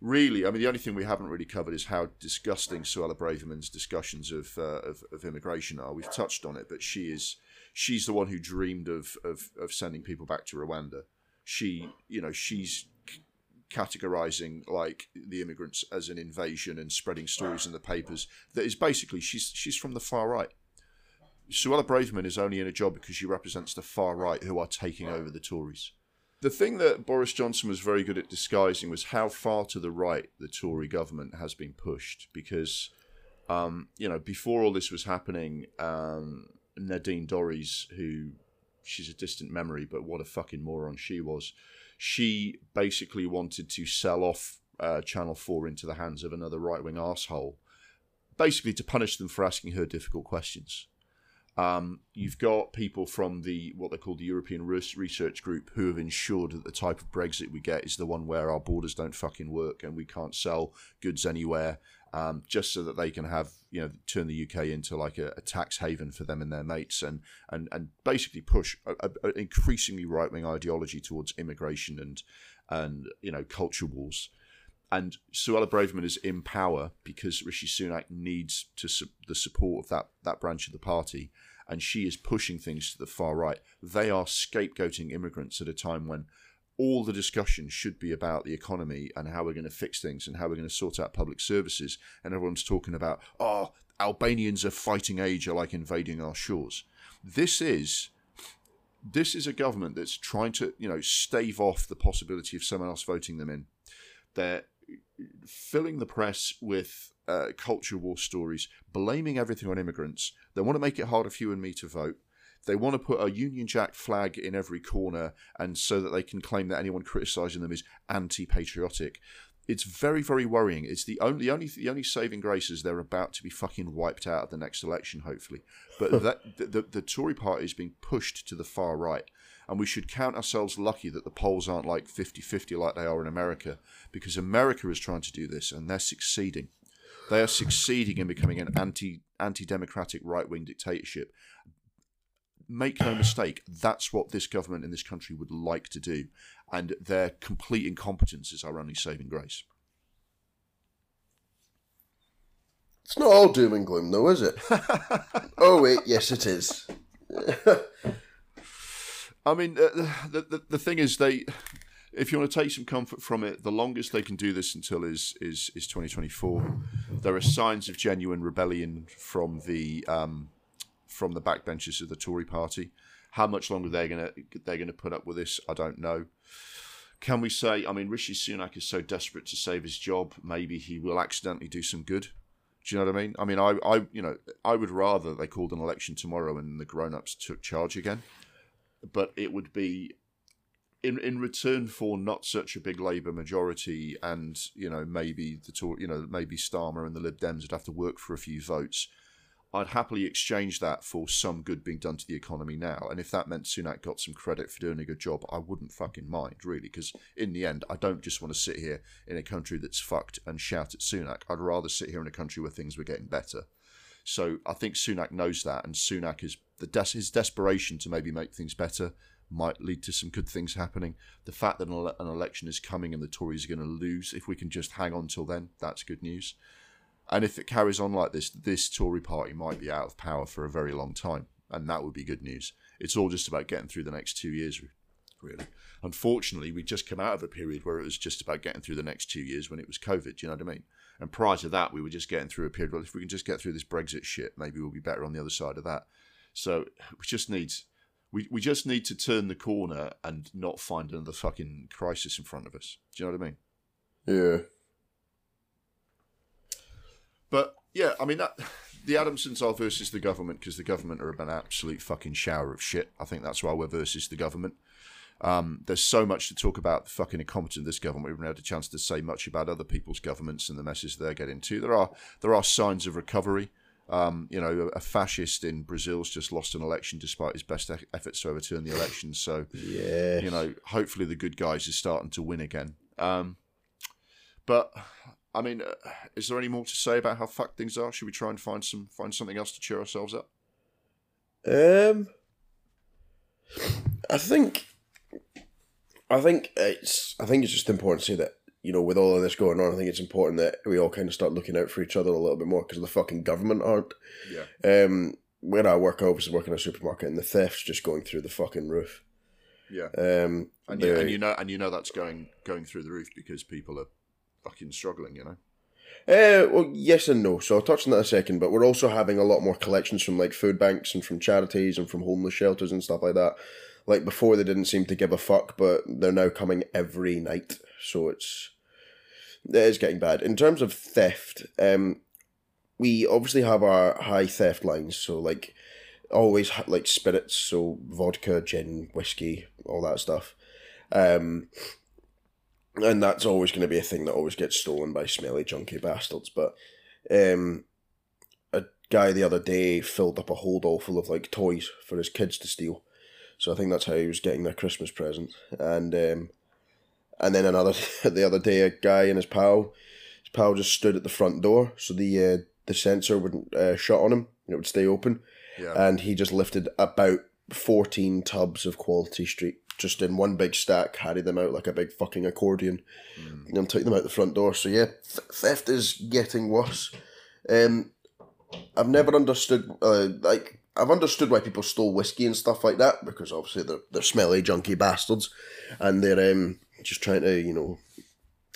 really, I mean, the only thing we haven't really covered is how disgusting Suella Braverman's discussions of, uh, of, of immigration are. We've touched on it, but she is she's the one who dreamed of of, of sending people back to Rwanda. She, you know, she's categorizing like the immigrants as an invasion and spreading stories in the papers that is basically she's she's from the far right Suella Braverman is only in a job because she represents the far right who are taking over the Tories. The thing that Boris Johnson was very good at disguising was how far to the right the Tory government has been pushed. Because, um, you know, before all this was happening, um, Nadine Dorries, who she's a distant memory, but what a fucking moron she was, she basically wanted to sell off uh, Channel 4 into the hands of another right wing asshole, basically to punish them for asking her difficult questions. Um, you've got people from the what they call the European Research Group who have ensured that the type of Brexit we get is the one where our borders don't fucking work and we can't sell goods anywhere, um, just so that they can have you know turn the UK into like a, a tax haven for them and their mates and and and basically push an increasingly right wing ideology towards immigration and and you know culture wars. And Suella Braverman is in power because Rishi Sunak needs to su- the support of that that branch of the party and she is pushing things to the far right. They are scapegoating immigrants at a time when all the discussion should be about the economy and how we're going to fix things and how we're going to sort out public services. And everyone's talking about, oh, Albanians of fighting age are like invading our shores. This is this is a government that's trying to, you know, stave off the possibility of someone else voting them in. They're filling the press with uh, culture war stories, blaming everything on immigrants. They want to make it harder for you and me to vote. They want to put a Union Jack flag in every corner, and so that they can claim that anyone criticising them is anti-patriotic. It's very, very worrying. It's the only, the only, the only saving grace is they're about to be fucking wiped out at the next election, hopefully. But that the, the, the Tory party is being pushed to the far right and we should count ourselves lucky that the polls aren't like 50 50 like they are in America, because America is trying to do this and they're succeeding. They are succeeding in becoming an anti anti democratic right wing dictatorship. Make no mistake, that's what this government in this country would like to do, and their complete incompetence is our only saving grace. It's not all doom and gloom, though, is it? oh wait, yes, it is. I mean, uh, the, the the thing is, they if you want to take some comfort from it, the longest they can do this until is is is 2024. There are signs of genuine rebellion from the um, from the backbenches of the Tory party. How much longer they're gonna they're gonna put up with this, I don't know. Can we say? I mean, Rishi Sunak is so desperate to save his job, maybe he will accidentally do some good. Do you know what I mean? I mean, I, I, you know, I would rather they called an election tomorrow and the grown-ups took charge again, but it would be in in return for not such a big Labour majority, and you know, maybe the you know, maybe Starmer and the Lib Dems would have to work for a few votes. I'd happily exchange that for some good being done to the economy now. And if that meant Sunak got some credit for doing a good job, I wouldn't fucking mind, really, because in the end, I don't just want to sit here in a country that's fucked and shout at Sunak. I'd rather sit here in a country where things were getting better. So I think Sunak knows that, and Sunak is the des- his desperation to maybe make things better might lead to some good things happening. The fact that an, ele- an election is coming and the Tories are going to lose, if we can just hang on till then, that's good news. And if it carries on like this, this Tory party might be out of power for a very long time. And that would be good news. It's all just about getting through the next two years, really. Unfortunately, we just come out of a period where it was just about getting through the next two years when it was COVID. Do you know what I mean? And prior to that, we were just getting through a period. Well, if we can just get through this Brexit shit, maybe we'll be better on the other side of that. So we just need we, we just need to turn the corner and not find another fucking crisis in front of us. Do you know what I mean? Yeah. But yeah, I mean that the Adamsons are versus the government because the government are an absolute fucking shower of shit. I think that's why we're versus the government. Um, there's so much to talk about the fucking incompetence of this government. We haven't had a chance to say much about other people's governments and the messes they're getting to. There are there are signs of recovery. Um, you know, a fascist in Brazil's just lost an election despite his best e- efforts to overturn the election. So, Yeah. you know, hopefully the good guys are starting to win again. Um, but I mean, uh, is there any more to say about how fucked things are? Should we try and find some find something else to cheer ourselves up? Um, I think, I think it's, I think it's just important to say that you know, with all of this going on, I think it's important that we all kind of start looking out for each other a little bit more because the fucking government aren't. Yeah, Um, where I work, I obviously work in a supermarket, and the theft's just going through the fucking roof. yeah. Um, And you, the- and you know, and you know that's going going through the roof because people are fucking struggling. You know. Uh, well, yes and no. So I'll touch on that a second. But we're also having a lot more collections from like food banks and from charities and from homeless shelters and stuff like that. Like before, they didn't seem to give a fuck, but they're now coming every night. So it's it is getting bad in terms of theft. Um, we obviously have our high theft lines. So like always like spirits, so vodka, gin, whiskey, all that stuff. Um, and that's always going to be a thing that always gets stolen by smelly, junky bastards. But um, a guy the other day filled up a holdall full of like toys for his kids to steal. So I think that's how he was getting their Christmas present. And um, and then another the other day, a guy and his pal, his pal just stood at the front door, so the uh, the sensor wouldn't uh, shut on him; it would stay open. Yeah. And he just lifted about fourteen tubs of Quality Street just in one big stack, carried them out like a big fucking accordion, and took them out the front door. So yeah, th- theft is getting worse. Um, I've never understood uh, like I've understood why people stole whiskey and stuff like that because obviously they're they're smelly, junky bastards, and they're um just trying to you know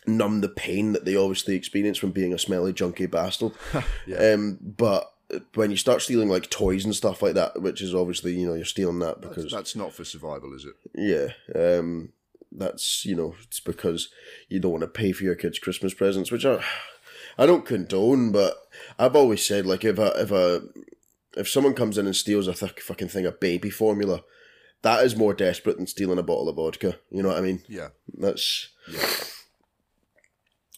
numb the pain that they obviously experience from being a smelly, junky bastard. Um, but when you start stealing like toys and stuff like that, which is obviously you know you're stealing that because That's not for survival, is it? yeah, um, that's you know it's because you don't want to pay for your kids' Christmas presents, which I, I don't condone, but I've always said like if a if a if someone comes in and steals a th- fucking thing of baby formula, that is more desperate than stealing a bottle of vodka. You know what I mean? Yeah. That's Yeah.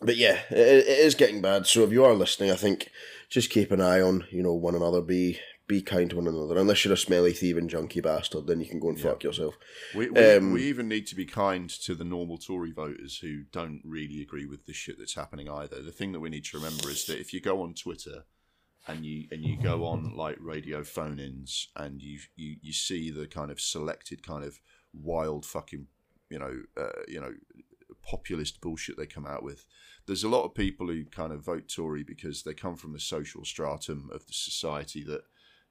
but yeah, it, it is getting bad. So if you are listening, I think just keep an eye on you know one another. Be be kind to one another. Unless you're a smelly thieving junkie bastard, then you can go and fuck yourself. We, we, Um, we even need to be kind to the normal Tory voters who don't really agree with the shit that's happening either. The thing that we need to remember is that if you go on Twitter and you and you go on like radio phone-ins and you you, you see the kind of selected kind of wild fucking you know uh, you know populist bullshit they come out with. There's a lot of people who kind of vote Tory because they come from the social stratum of the society that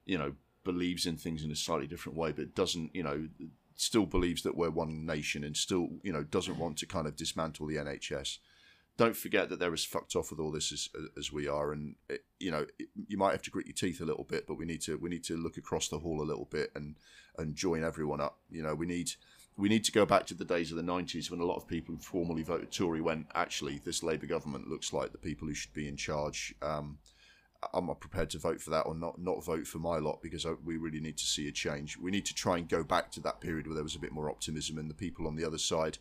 you know believes in things in a slightly different way, but doesn't you know still believes that we're one nation and still you know doesn't want to kind of dismantle the NHS. don't forget that they're as fucked off with all this as, as we are, and it, you know it, you might have to grit your teeth a little bit, but we need to we need to look across the hall a little bit and and join everyone up. You know, we need we need to go back to the days of the nineties when a lot of people who formally voted Tory went, actually, this Labour government looks like the people who should be in charge. Um, I'm not prepared to vote for that or not not vote for my lot because I, we really need to see a change. We need to try and go back to that period where there was a bit more optimism and the people on the other side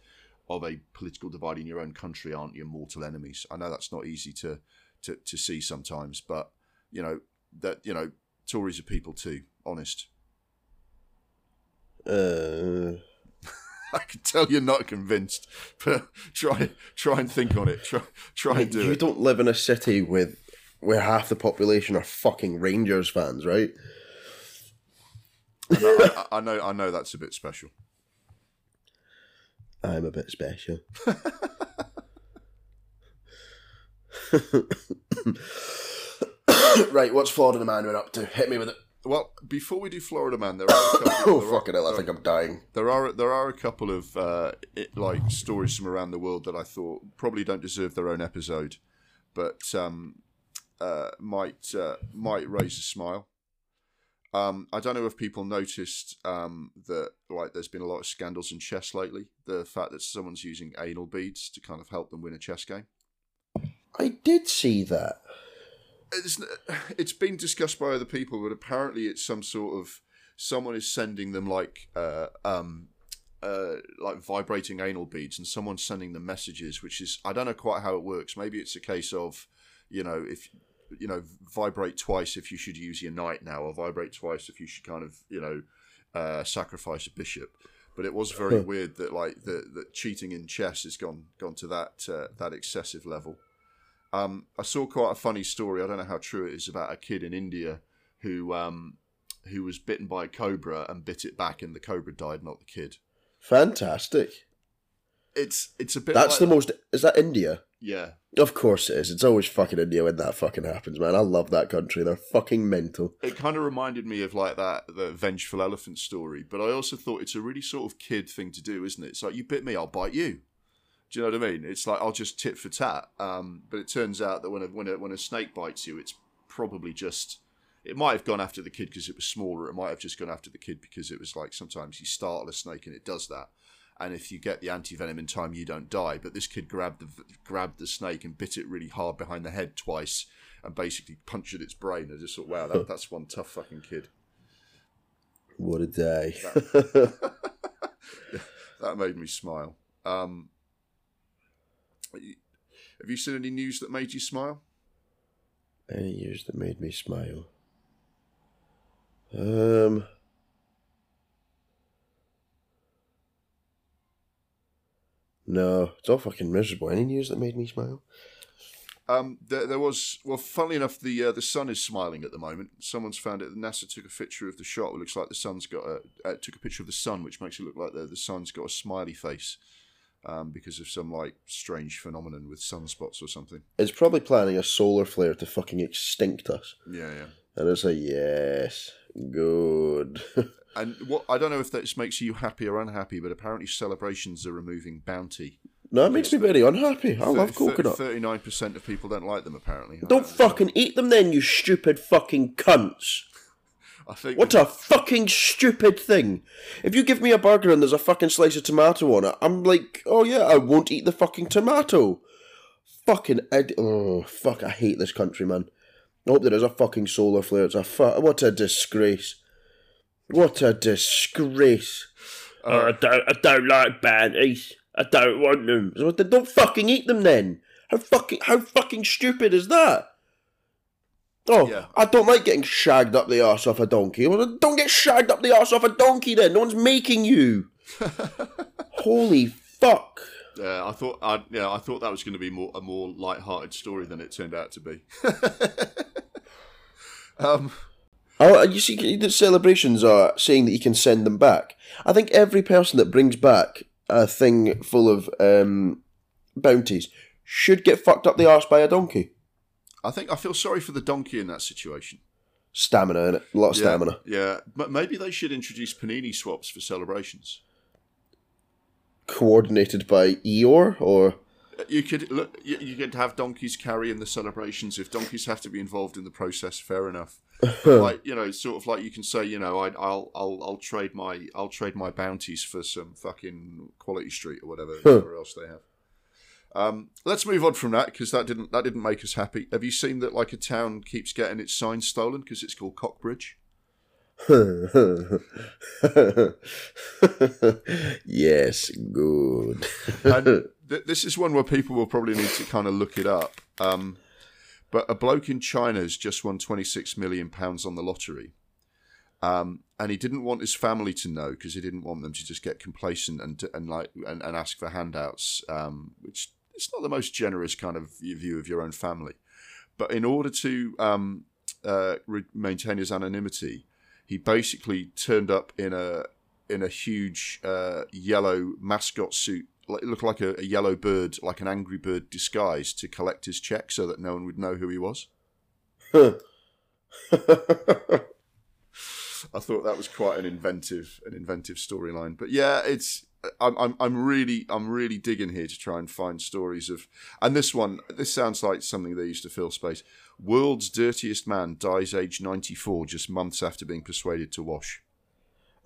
of a political divide in your own country aren't your mortal enemies. I know that's not easy to to, to see sometimes, but you know that you know Tories are people too. Honest. Uh, I can tell you're not convinced, but try try and think on it. Try try and do you it. don't live in a city with where half the population are fucking Rangers fans, right? I know, I, I know I know that's a bit special. I'm a bit special. right, what's Florida man been up to? Hit me with it. Well, before we do Florida Man, there are a couple, Oh, fucking hell, I think I'm dying. There are there are a couple of uh, it, like stories from around the world that I thought probably don't deserve their own episode, but um, uh, might uh, might raise a smile. Um, I don't know if people noticed um, that like there's been a lot of scandals in chess lately. The fact that someone's using anal beads to kind of help them win a chess game. I did see that. It's, it's been discussed by other people, but apparently it's some sort of someone is sending them like uh, um, uh, like vibrating anal beads, and someone's sending them messages, which is I don't know quite how it works. Maybe it's a case of you know if you know vibrate twice if you should use your knight now, or vibrate twice if you should kind of you know uh, sacrifice a bishop. But it was very weird that like the that cheating in chess has gone gone to that uh, that excessive level. Um, I saw quite a funny story. I don't know how true it is about a kid in India who um, who was bitten by a cobra and bit it back, and the cobra died, not the kid. Fantastic. It's it's a bit. That's like, the most. Is that India? yeah. Of course it is. It's always fucking India when that fucking happens, man. I love that country. They're fucking mental. It kind of reminded me of like that the vengeful elephant story, but I also thought it's a really sort of kid thing to do, isn't it? It's like you bit me, I'll bite you. Do you know what I mean? It's like I'll just tit for tat. Um, but it turns out that when a, when a, when a snake bites you, it's probably just it might have gone after the kid because it was smaller. It might have just gone after the kid because it was like sometimes you startle a snake and it does that. And if you get the anti venom in time, you don't die. But this kid grabbed the grabbed the snake and bit it really hard behind the head twice, and basically punctured its brain. I just thought, wow, that, that's one tough fucking kid. What a day. That made me smile. Um, have you seen any news that made you smile? Any news that made me smile. Um. No, it's all fucking miserable. Any news that made me smile? Um, there, there was well, funnily enough, the uh, the sun is smiling at the moment. Someone's found it. NASA took a picture of the shot. It looks like the sun's got a uh, took a picture of the sun, which makes it look like the the sun's got a smiley face um, because of some like strange phenomenon with sunspots or something. It's probably planning a solar flare to fucking extinct us. Yeah, yeah. And it's like, yes, good. And what I don't know if that makes you happy or unhappy, but apparently celebrations are removing bounty. no, it makes me very unhappy. I love coconut. Thirty-nine percent of people don't like them. Apparently, Don't know. fucking eat them then, you stupid fucking cunts. I think What a fucking stupid thing. If you give me a burger and there's a fucking slice of tomato on it, I'm like, oh yeah, I won't eat the fucking tomato. Fucking id- oh fuck, I hate this country, man. I hope there is a fucking solar flare. It's a fu- what a disgrace. What a disgrace. Oh, I don't, I don't like bounties. I don't want them. So then don't fucking eat them then. How fucking, how fucking stupid is that? Oh, Yeah. I don't like getting shagged up the arse off a donkey. Well, don't get shagged up the arse off a donkey then. No one's making you. Holy fuck. Yeah, I thought. I, yeah, I thought that was going to be more a more light-hearted story than it turned out to be. um, Oh, you see, the celebrations are saying that you can send them back. I think every person that brings back a thing full of um, bounties should get fucked up the arse by a donkey. I think I feel sorry for the donkey in that situation. Stamina in it, a lot of Yeah, stamina. Yeah, but maybe they should introduce panini swaps for celebrations. Coordinated by Eeyore or You could look. You, could have donkeys carry in the celebrations. If donkeys have to be involved in the process, fair enough. like you know, sort of like you can say, you know, I, I'll I'll I'll trade my I'll trade my bounties for some fucking Quality Street or whatever, whatever else they have. Um, let's move on from that because that didn't that didn't make us happy. Have you seen that like a town keeps getting its sign stolen because it's called Cockbridge? yes, good. and th- this is one where people will probably need to kind of look it up. Um, but a bloke in China has just won 26 million pounds on the lottery. Um, and he didn't want his family to know because he didn't want them to just get complacent and and like and, and ask for handouts, um, which it's not the most generous kind of view of your own family. But in order to um, uh, re- maintain his anonymity, he basically turned up in a in a huge uh, yellow mascot suit. It looked like a, a yellow bird, like an angry bird disguised, to collect his check so that no one would know who he was. I thought that was quite an inventive, an inventive storyline. But yeah, it's I'm, I'm I'm really I'm really digging here to try and find stories of, and this one this sounds like something they used to fill space. World's dirtiest man dies age 94 just months after being persuaded to wash.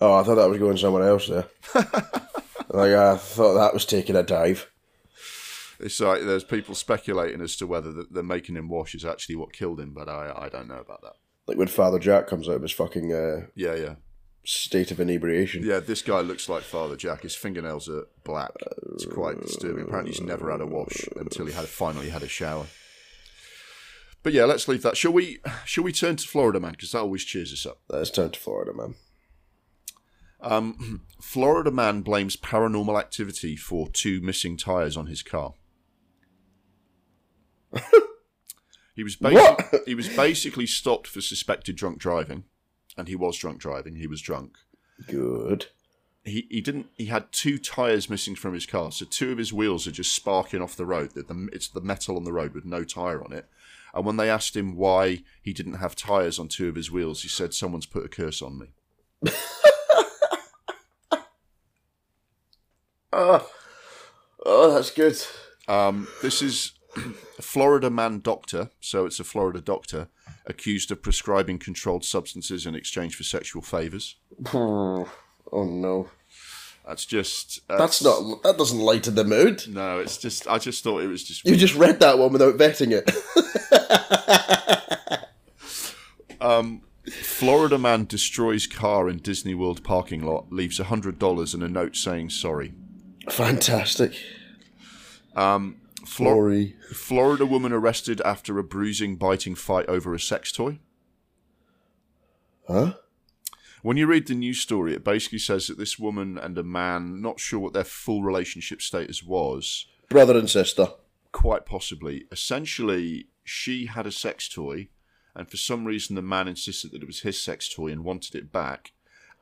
oh, I thought that was going somewhere else there. like I thought that was taking a dive. It's like there's people speculating as to whether the, the making him wash is actually what killed him, but I I don't know about that. Like when Father Jack comes out of his fucking uh, Yeah, yeah, state of inebriation. yeah. This guy looks like Father Jack. His fingernails are black. It's quite disturbing. Apparently, he's never had a wash until he had finally had a shower. But yeah, let's leave that. Shall we? Shall we turn to Florida, man? Because that always cheers us up. Let's turn to Florida, man. Um, Florida man blames paranormal activity for two missing tires on his car. he was basi- he was basically stopped for suspected drunk driving, and he was drunk driving. He was drunk. Good. He he didn't. He had two tires missing from his car, so two of his wheels are just sparking off the road. The, the, it's the metal on the road with no tire on it. And when they asked him why he didn't have tires on two of his wheels, he said, "Someone's put a curse on me." Oh, oh that's good. Um, this is Florida man doctor, so it's a Florida doctor accused of prescribing controlled substances in exchange for sexual favors. Oh no, That's just uh, that's not. That doesn't lighten the mood. no. It's just I just thought it was just You just read that one without vetting it. um, Florida man destroys car in Disney World parking lot, leaves hundred dollars and a note saying sorry. Fantastic. Um, Flor-. Florida woman arrested after a bruising, biting fight over a sex toy. Huh? When you read the news story, it basically says that this woman and a man, not sure what their full relationship status was, Brother and sister. quite possibly. Essentially, she had a sex toy, and for some reason, the man insisted that it was his sex toy and wanted it back.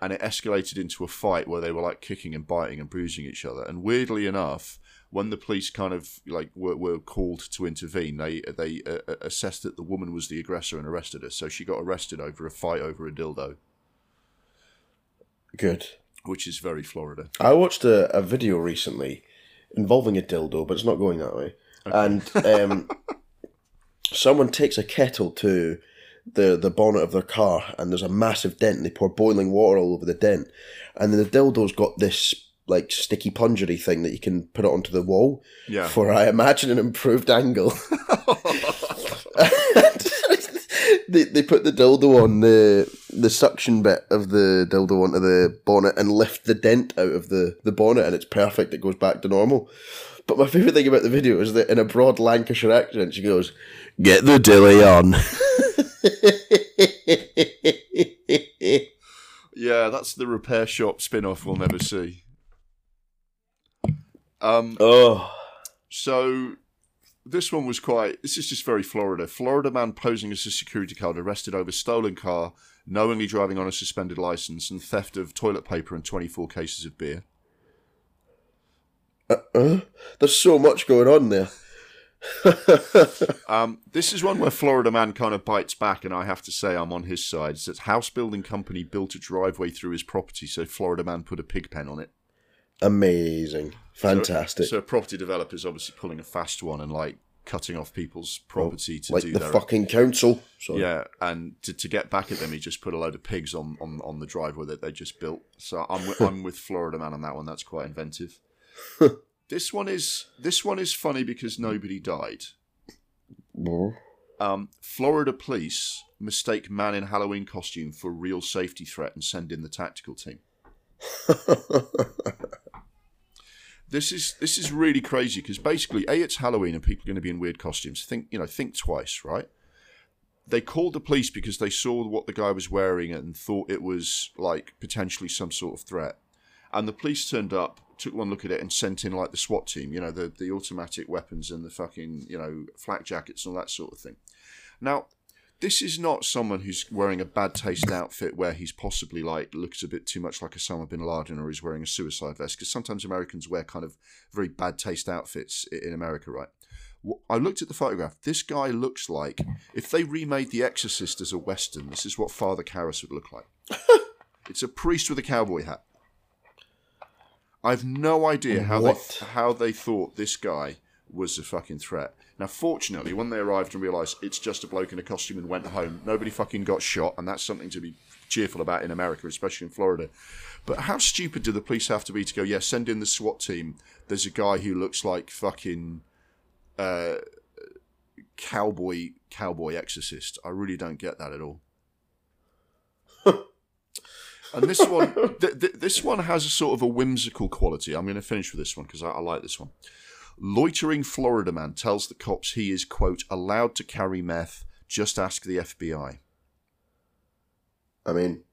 And it escalated into a fight where they were like kicking and biting and bruising each other. And weirdly enough, when the police kind of like were, were called to intervene, they they uh, uh, assessed that the woman was the aggressor and arrested her. So she got arrested over a fight over a dildo, Good. which is very Florida. I watched a, a video recently involving a dildo, but it's not going that way. And um, someone takes a kettle to the the bonnet of their car, and there's a massive dent. And they pour boiling water all over the dent, and then the dildo's got this like sticky pungery thing that you can put it onto the wall Yeah. for I imagine an improved angle. they, they put the dildo on the the suction bit of the dildo onto the bonnet and lift the dent out of the, the bonnet and it's perfect. It goes back to normal. But my favourite thing about the video is that in a broad Lancashire accent she goes, Get the dilly on. Yeah, that's the repair shop spin off we'll never see. Um, oh. so this one was quite. This is just very Florida. Florida man posing as a security guard arrested over stolen car, knowingly driving on a suspended license, and theft of toilet paper and 24 cases of beer. Uh, there's so much going on there. Um, this is one where Florida man kind of bites back, and I have to say I'm on his side. It says house building company built a driveway through his property, so Florida man put a pig pen on it. Amazing. Fantastic. So, so a property developer is obviously pulling a fast one and like cutting off people's property to like do the their fucking council. Sorry. yeah, and to, to get back at them, he just put a load of pigs on, on, on the driveway that they just built. So I'm with, I'm with Florida man on that one. That's quite inventive. this one is this one is funny because nobody died. Oh. Um, Florida police mistake man in Halloween costume for real safety threat and send in the tactical team. This is this is really crazy because basically, a it's Halloween and people are going to be in weird costumes. Think you know, think twice, right? They called the police because they saw what the guy was wearing and thought it was like potentially some sort of threat. And the police turned up, took one look at it, and sent in like the SWAT team, you know, the the automatic weapons and the fucking you know flak jackets and all that sort of thing. Now, this is not someone who's wearing a bad taste outfit where he's possibly like looks a bit too much like Osama bin Laden or he's wearing a suicide vest because sometimes Americans wear kind of very bad taste outfits in America, right? I looked at the photograph. This guy looks like if they remade The Exorcist as a western, this is what Father Karras would look like. it's a priest with a cowboy hat. I've no idea how What? they how they thought this guy was a fucking threat. Now, fortunately, when they arrived and realised it's just a bloke in a costume and went home, nobody fucking got shot, and that's something to be cheerful about in America, especially in Florida. But how stupid do the police have to be to go, yeah, send in the SWAT team. There's a guy who looks like fucking uh, cowboy cowboy exorcist. I really don't get that at all. and this one, th- th- this one has a sort of a whimsical quality. I'm going to finish with this one because I-, I like this one. Loitering Florida man tells the cops he is quote allowed to carry meth. Just ask the FBI. I mean,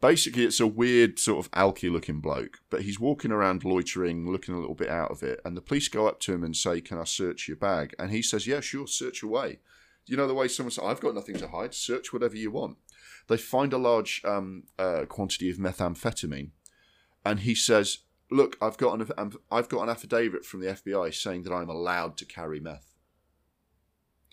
basically it's a weird sort of alky looking bloke but he's walking around loitering looking a little bit out of it and the police go up to him and say can i search your bag and he says yeah sure search away you know the way someone says i've got nothing to hide search whatever you want they find a large um, uh, quantity of methamphetamine and he says look i've got an um, i've got an affidavit from the fbi saying that i'm allowed to carry meth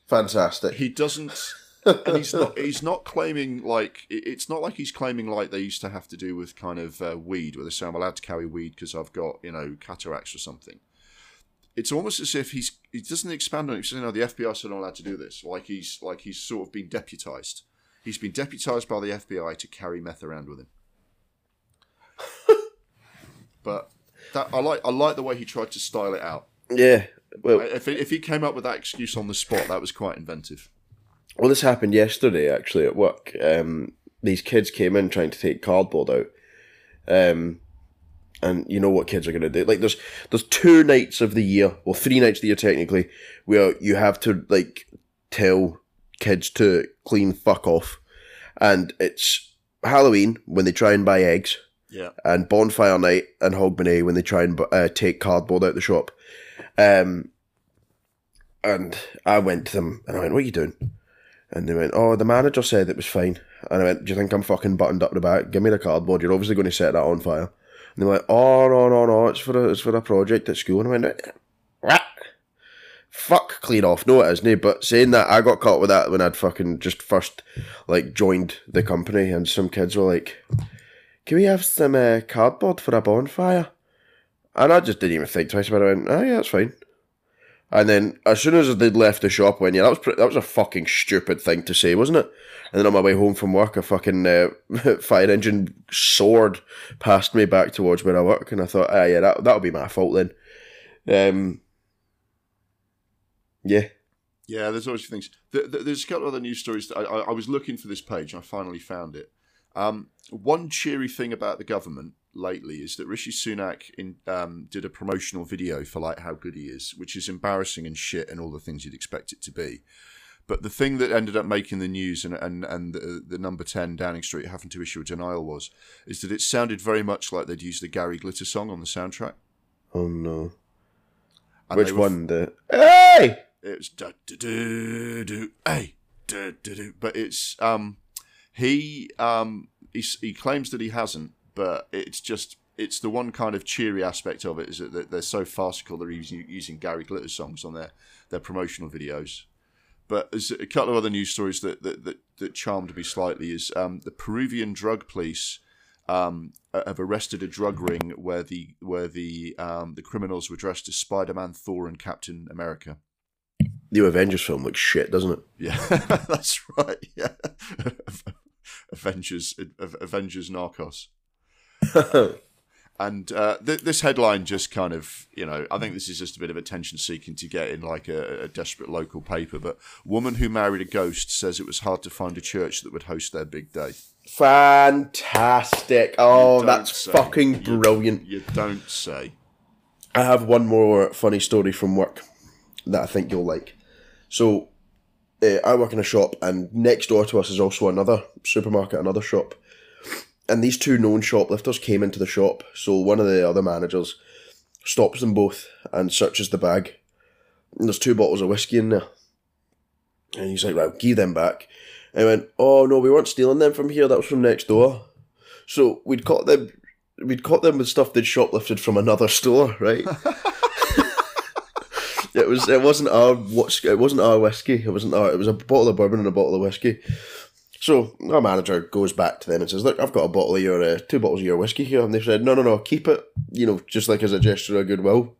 fantastic. he doesn't and he's not he's not claiming like it's not like he's claiming like they used to have to do with kind of uh, weed where they say I'm allowed to carry weed because I've got you know cataracts or something. It's almost as if he's he doesn't expand on it. He says, "No, the FBI said I'm allowed to do this." Like he's like he's sort of been deputized. He's been deputized by the FBI to carry meth around with him. but that I like I like the way he tried to style it out. Yeah. Well, If if he came up with that excuse on the spot, that was quite inventive. well, this happened yesterday actually at work. Um, these kids came in trying to take cardboard out. Um, and you know what kids are going to do. Like there's there's two nights of the year, well three nights of the year technically, where you have to like tell kids to clean fuck off, and it's Halloween when they try and buy eggs, Yeah. and bonfire night and hogmanay when they try and uh, take cardboard out the shop. Um, and I went to them and I went, "What are you doing?" And they went, "Oh, the manager said it was fine." And I went, "Do you think I'm fucking buttoned up the back? Give me the cardboard. You're obviously going to set that on fire." And they like, "Oh no, no, no! It's for a, it's for a project at school." And I went, "What? Fuck, clean off. No, it isn't. But saying that, I got caught with that when I'd fucking just first like joined the company, and some kids were like, "Can we have some uh, cardboard for a bonfire?" And I just didn't even think twice about it. I went, "Oh yeah, that's fine." And then as soon as they'd left the shop, when yeah, that was pre- that was a fucking stupid thing to say, wasn't it? And then on my way home from work, a fucking uh, fire engine soared past me back towards where I work, and I thought, ah, yeah, that that'll be my fault then. Um, yeah, Yeah, there's always things. Th- th- There's a couple of other news stories. I, I, I was looking for this page I finally found it. Um, one cheery thing about the government lately is that Rishi Sunak in, um, did a promotional video for like how good he is, which is embarrassing and shit and all the things you'd expect it to be. But the thing that ended up making the news and and, and the, the number ten Downing Street having to issue a denial was is that it sounded very much like they'd used the Gary Glitter song on the soundtrack. oh no, And which one? The hey, It was da da do do hey da da do, but it's um he um he he claims that he hasn't, but it's just it's the one kind of cheery aspect of it is that they're- so farcical they're using, using Gary Glitter songs on their their promotional videos. But there's a couple of other news stories that that that, that charmed me slightly is um the Peruvian drug police um, have arrested a drug ring where the where the um, the criminals were dressed as Spider Man, Thor, and Captain America. The Avengers film looks shit, doesn't it? Yeah, that's right. Yeah, Avengers, Avengers, Narcos. And uh, th- this headline just kind of, you know, I think this is just a bit of attention seeking to get in like a, a, desperate local paper. But woman who married a ghost says it was hard to find a church that would host their big day. Fantastic! Oh, that's say. fucking You- brilliant. You don't say. I have one more funny story from work that I think you'll like. So, uh, I work in a shop, and next door to us is also another supermarket, another shop. And these two known shoplifters came into the shop. So one of the other managers stops them both and searches the bag. And there's two bottles of whiskey in there. And he's like, right, give them back. And I went, oh no, we weren't stealing them from here. That was from next door. So we'd caught them. We'd caught them with stuff they'd shoplifted from another store, right? it was. It wasn't our what's. It wasn't our whiskey. It wasn't our. It was a bottle of bourbon and a bottle of whiskey. So our manager goes back to them and says, "Look, I've got a bottle of your uh, two bottles of your whiskey here," and they said, "No, no, no, keep it. You know, just like as a gesture of goodwill."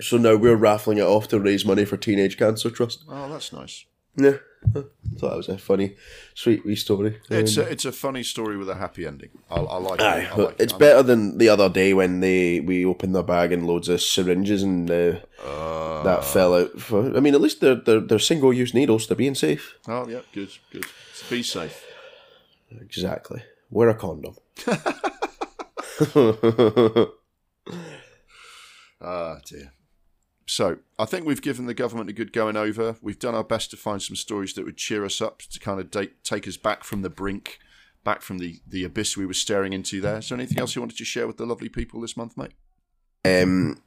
So now we're raffling it off to raise money for Teenage Cancer Trust. Oh, that's nice. Yeah, I thought that was a funny, sweet wee story. It's Um, a, it's a funny story with a happy ending. I, I like Aye, it. I like it. it's I'm- better than the other day when they we opened their bag and loads of syringes and uh, Uh, that fell out. For, I mean, at least they're they're, they're single use needles. They're being safe. Oh, yeah, good, good. Be safe. Exactly. Wear a condom. Ah, dear. So, I think we've given the government a good going over. We've done our best to find some stories that would cheer us up, to kind of da- take us back from the brink, back from the, the abyss we were staring into there. Is there anything else you wanted to share with the lovely people this month, mate? Um,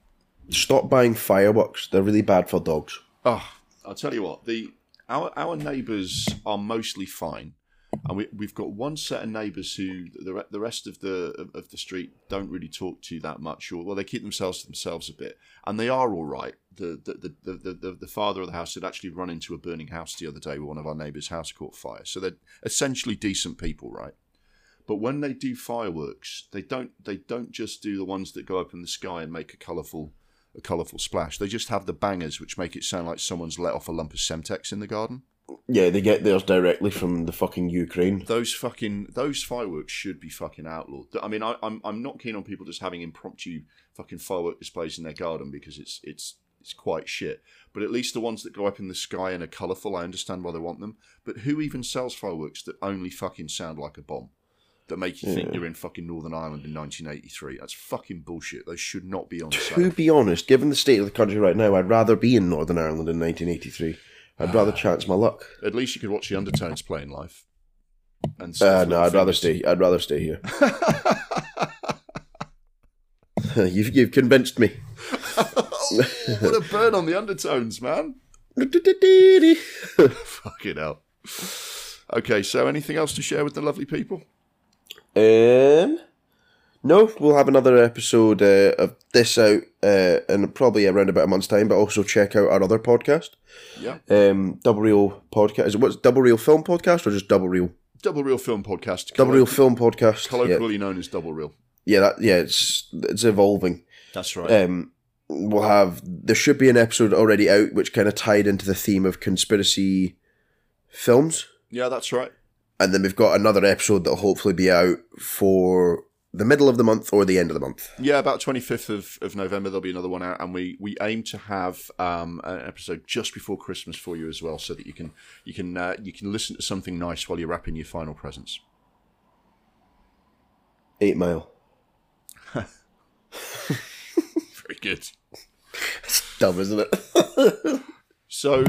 stop buying fireworks. They're really bad for dogs. Oh, I'll tell you what. The our our neighbours are mostly fine, and we we've got one set of neighbours who the the rest of the of, the street don't really talk to that much, or well, they keep themselves to themselves a bit, and they are all right. The the the the, the, the, the father of the house had actually run into a burning house the other day where one of our neighbours' house caught fire, so they're essentially decent people, right? But when they do fireworks, they don't they don't just do the ones that go up in the sky and make a colourful a colourful splash. They just have the bangers which make it sound like someone's let off a lump of Semtex in the garden. Yeah, they get theirs directly from the fucking Ukraine. Those fucking those fireworks should be fucking outlawed. I mean, I, I'm I'm not keen on people just having impromptu fucking firework displays in their garden because it's it's it's quite shit. But at least the ones that go up in the sky and are colourful, I understand why they want them. But who even sells fireworks that only fucking sound like a bomb? That make you think Yeah. you're in fucking Northern Ireland in 1983. That's fucking bullshit. Those should not be on. To be honest, given the state of the country right now, I'd rather be in Northern Ireland in 1983. I'd rather chance my luck. At least you could watch the Undertones playing live. And Uh, no, I'd rather stay. I'd rather stay here. you've you've convinced me. oh, what a burn on the Undertones, man! Fucking hell. Okay, so anything else to share with the lovely people? Um, no, we'll have another episode uh, of this out uh, in probably around about a month's time. But also check out our other podcast, Yeah. um, Double Reel Podcast. Is it what's Double Reel Film Podcast or just Double Reel? Double Reel Film Podcast. Double Reel Film Podcast. Yeah, Colloquially known as Double Reel. yeah, that, yeah. It's it's evolving. That's right. Um, we'll have there should be an episode already out which kind of tied into the theme of conspiracy films, yeah, that's right. And then we've got another episode that'll hopefully be out for the middle of the month or the end of the month. Yeah, about 25th of, of November, there'll be another one out, and we, we aim to have um, an episode just before Christmas for you as well, so that you can you can uh, you can listen to something nice while you're wrapping your final presents. Eight Mile. Very good. It's dumb, isn't it? So,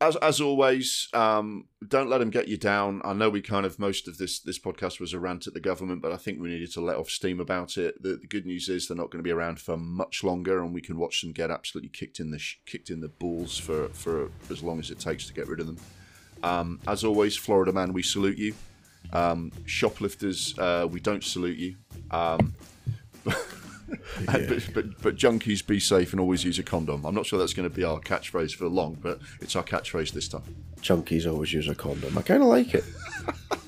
as as always, um, don't let them get you down. I know we kind of most of this this podcast was a rant at the government, but I think we needed to let off steam about it. The, the good news is they're not going to be around for much longer, and we can watch them get absolutely kicked in the sh- kicked in the balls for for as long as it takes to get rid of them. Um, as always, Florida man, we salute you. Um, shoplifters, uh, we don't salute you. Uh, yeah. but, but, but, junkies, be safe and always use a condom. I'm not sure that's going to be our catchphrase for long, but it's our catchphrase this time. Junkies always use a condom. I kind of like it.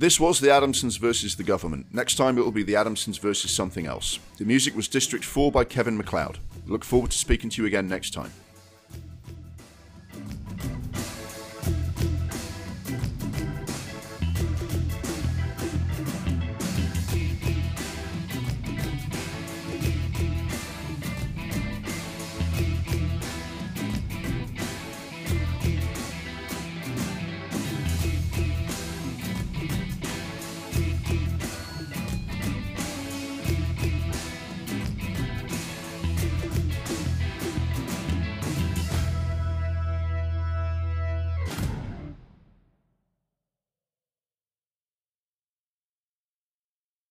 This was the Adamsons versus the government. Next time it will be the Adamsons versus something else. The music was District 4 by Kevin MacLeod. Look forward to speaking to you again next time.